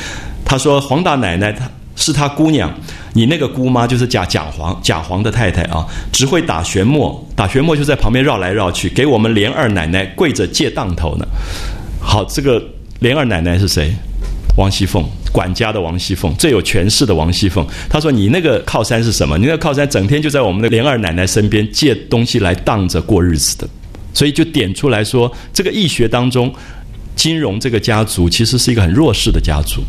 他说黄大奶奶她。是他姑娘，你那个姑妈就是贾贾皇贾皇的太太啊，只会打旋磨，打旋磨就在旁边绕来绕去，给我们连二奶奶跪着借当头呢。好，这个连二奶奶是谁？王熙凤，管家的王熙凤，最有权势的王熙凤。他说：“你那个靠山是什么？你那个靠山整天就在我们的连二奶奶身边借东西来当着过日子的。”所以就点出来说，这个义学当中，金融这个家族其实是一个很弱势的家族，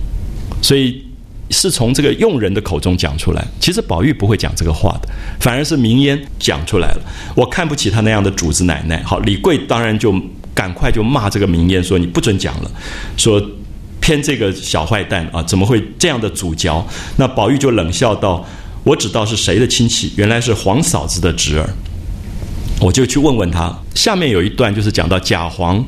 所以。是从这个佣人的口中讲出来，其实宝玉不会讲这个话的，反而是明烟讲出来了。我看不起他那样的主子奶奶。好，李贵当然就赶快就骂这个明烟说：“你不准讲了，说偏这个小坏蛋啊，怎么会这样的主教？”那宝玉就冷笑道：“我知道是谁的亲戚，原来是黄嫂子的侄儿，我就去问问他。”下面有一段就是讲到贾黄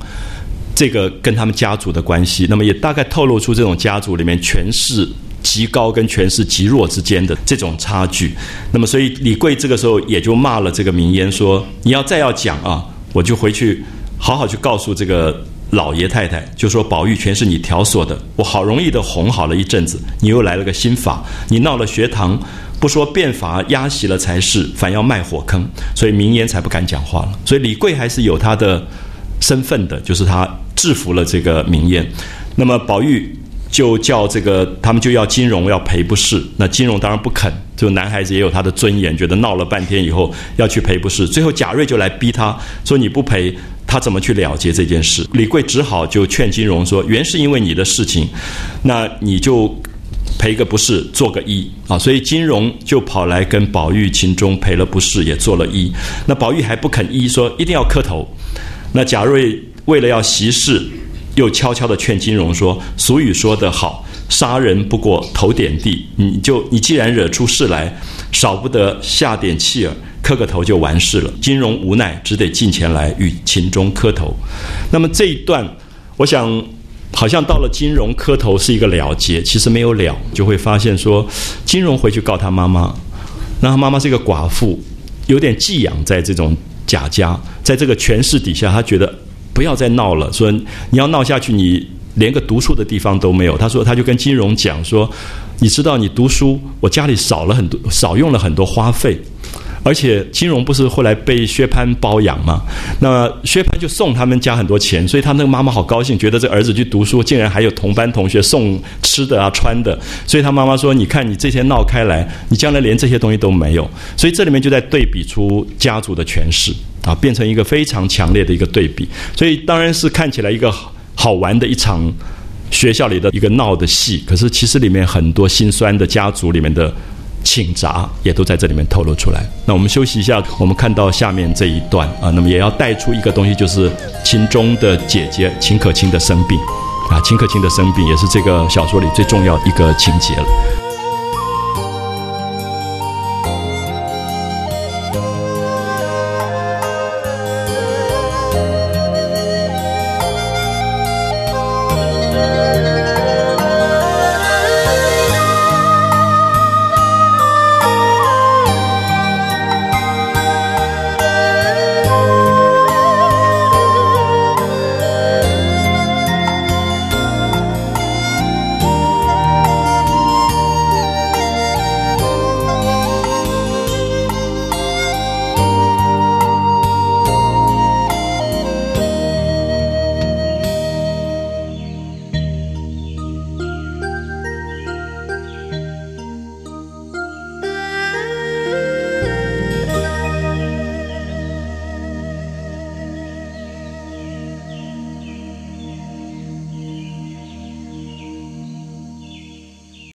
这个跟他们家族的关系，那么也大概透露出这种家族里面权势。极高跟权势极弱之间的这种差距，那么所以李贵这个时候也就骂了这个明烟说：“你要再要讲啊，我就回去好好去告诉这个老爷太太，就说宝玉全是你挑唆的。我好容易的哄好了一阵子，你又来了个新法，你闹了学堂，不说变法压袭了才是，反要卖火坑，所以明烟才不敢讲话了。所以李贵还是有他的身份的，就是他制服了这个明烟。那么宝玉。就叫这个，他们就要金荣要赔不是，那金荣当然不肯。就男孩子也有他的尊严，觉得闹了半天以后要去赔不是。最后贾瑞就来逼他说：“你不赔，他怎么去了结这件事？”李贵只好就劝金荣说：“原是因为你的事情，那你就赔个不是，做个一啊。”所以金荣就跑来跟宝玉、秦钟赔了不是，也做了一。那宝玉还不肯一，说一定要磕头。那贾瑞为了要息事。又悄悄地劝金荣说：“俗语说得好，杀人不过头点地。你就你既然惹出事来，少不得下点气儿，磕个头就完事了。”金荣无奈，只得进前来与秦钟磕头。那么这一段，我想好像到了金融磕头是一个了结，其实没有了，就会发现说，金融回去告他妈妈，那他妈妈是一个寡妇，有点寄养在这种贾家，在这个权势底下，他觉得。不要再闹了，说你要闹下去，你连个读书的地方都没有。他说，他就跟金融讲说，你知道你读书，我家里少了很多，少用了很多花费。而且金荣不是后来被薛蟠包养吗？那薛蟠就送他们家很多钱，所以他那个妈妈好高兴，觉得这儿子去读书，竟然还有同班同学送吃的啊、穿的。所以他妈妈说：“你看你这些闹开来，你将来连这些东西都没有。”所以这里面就在对比出家族的权势啊，变成一个非常强烈的一个对比。所以当然是看起来一个好玩的一场学校里的一个闹的戏，可是其实里面很多心酸的家族里面的。请杂也都在这里面透露出来。那我们休息一下，我们看到下面这一段啊，那么也要带出一个东西，就是秦钟的姐姐秦可卿的生病啊，秦可卿的生病也是这个小说里最重要一个情节了。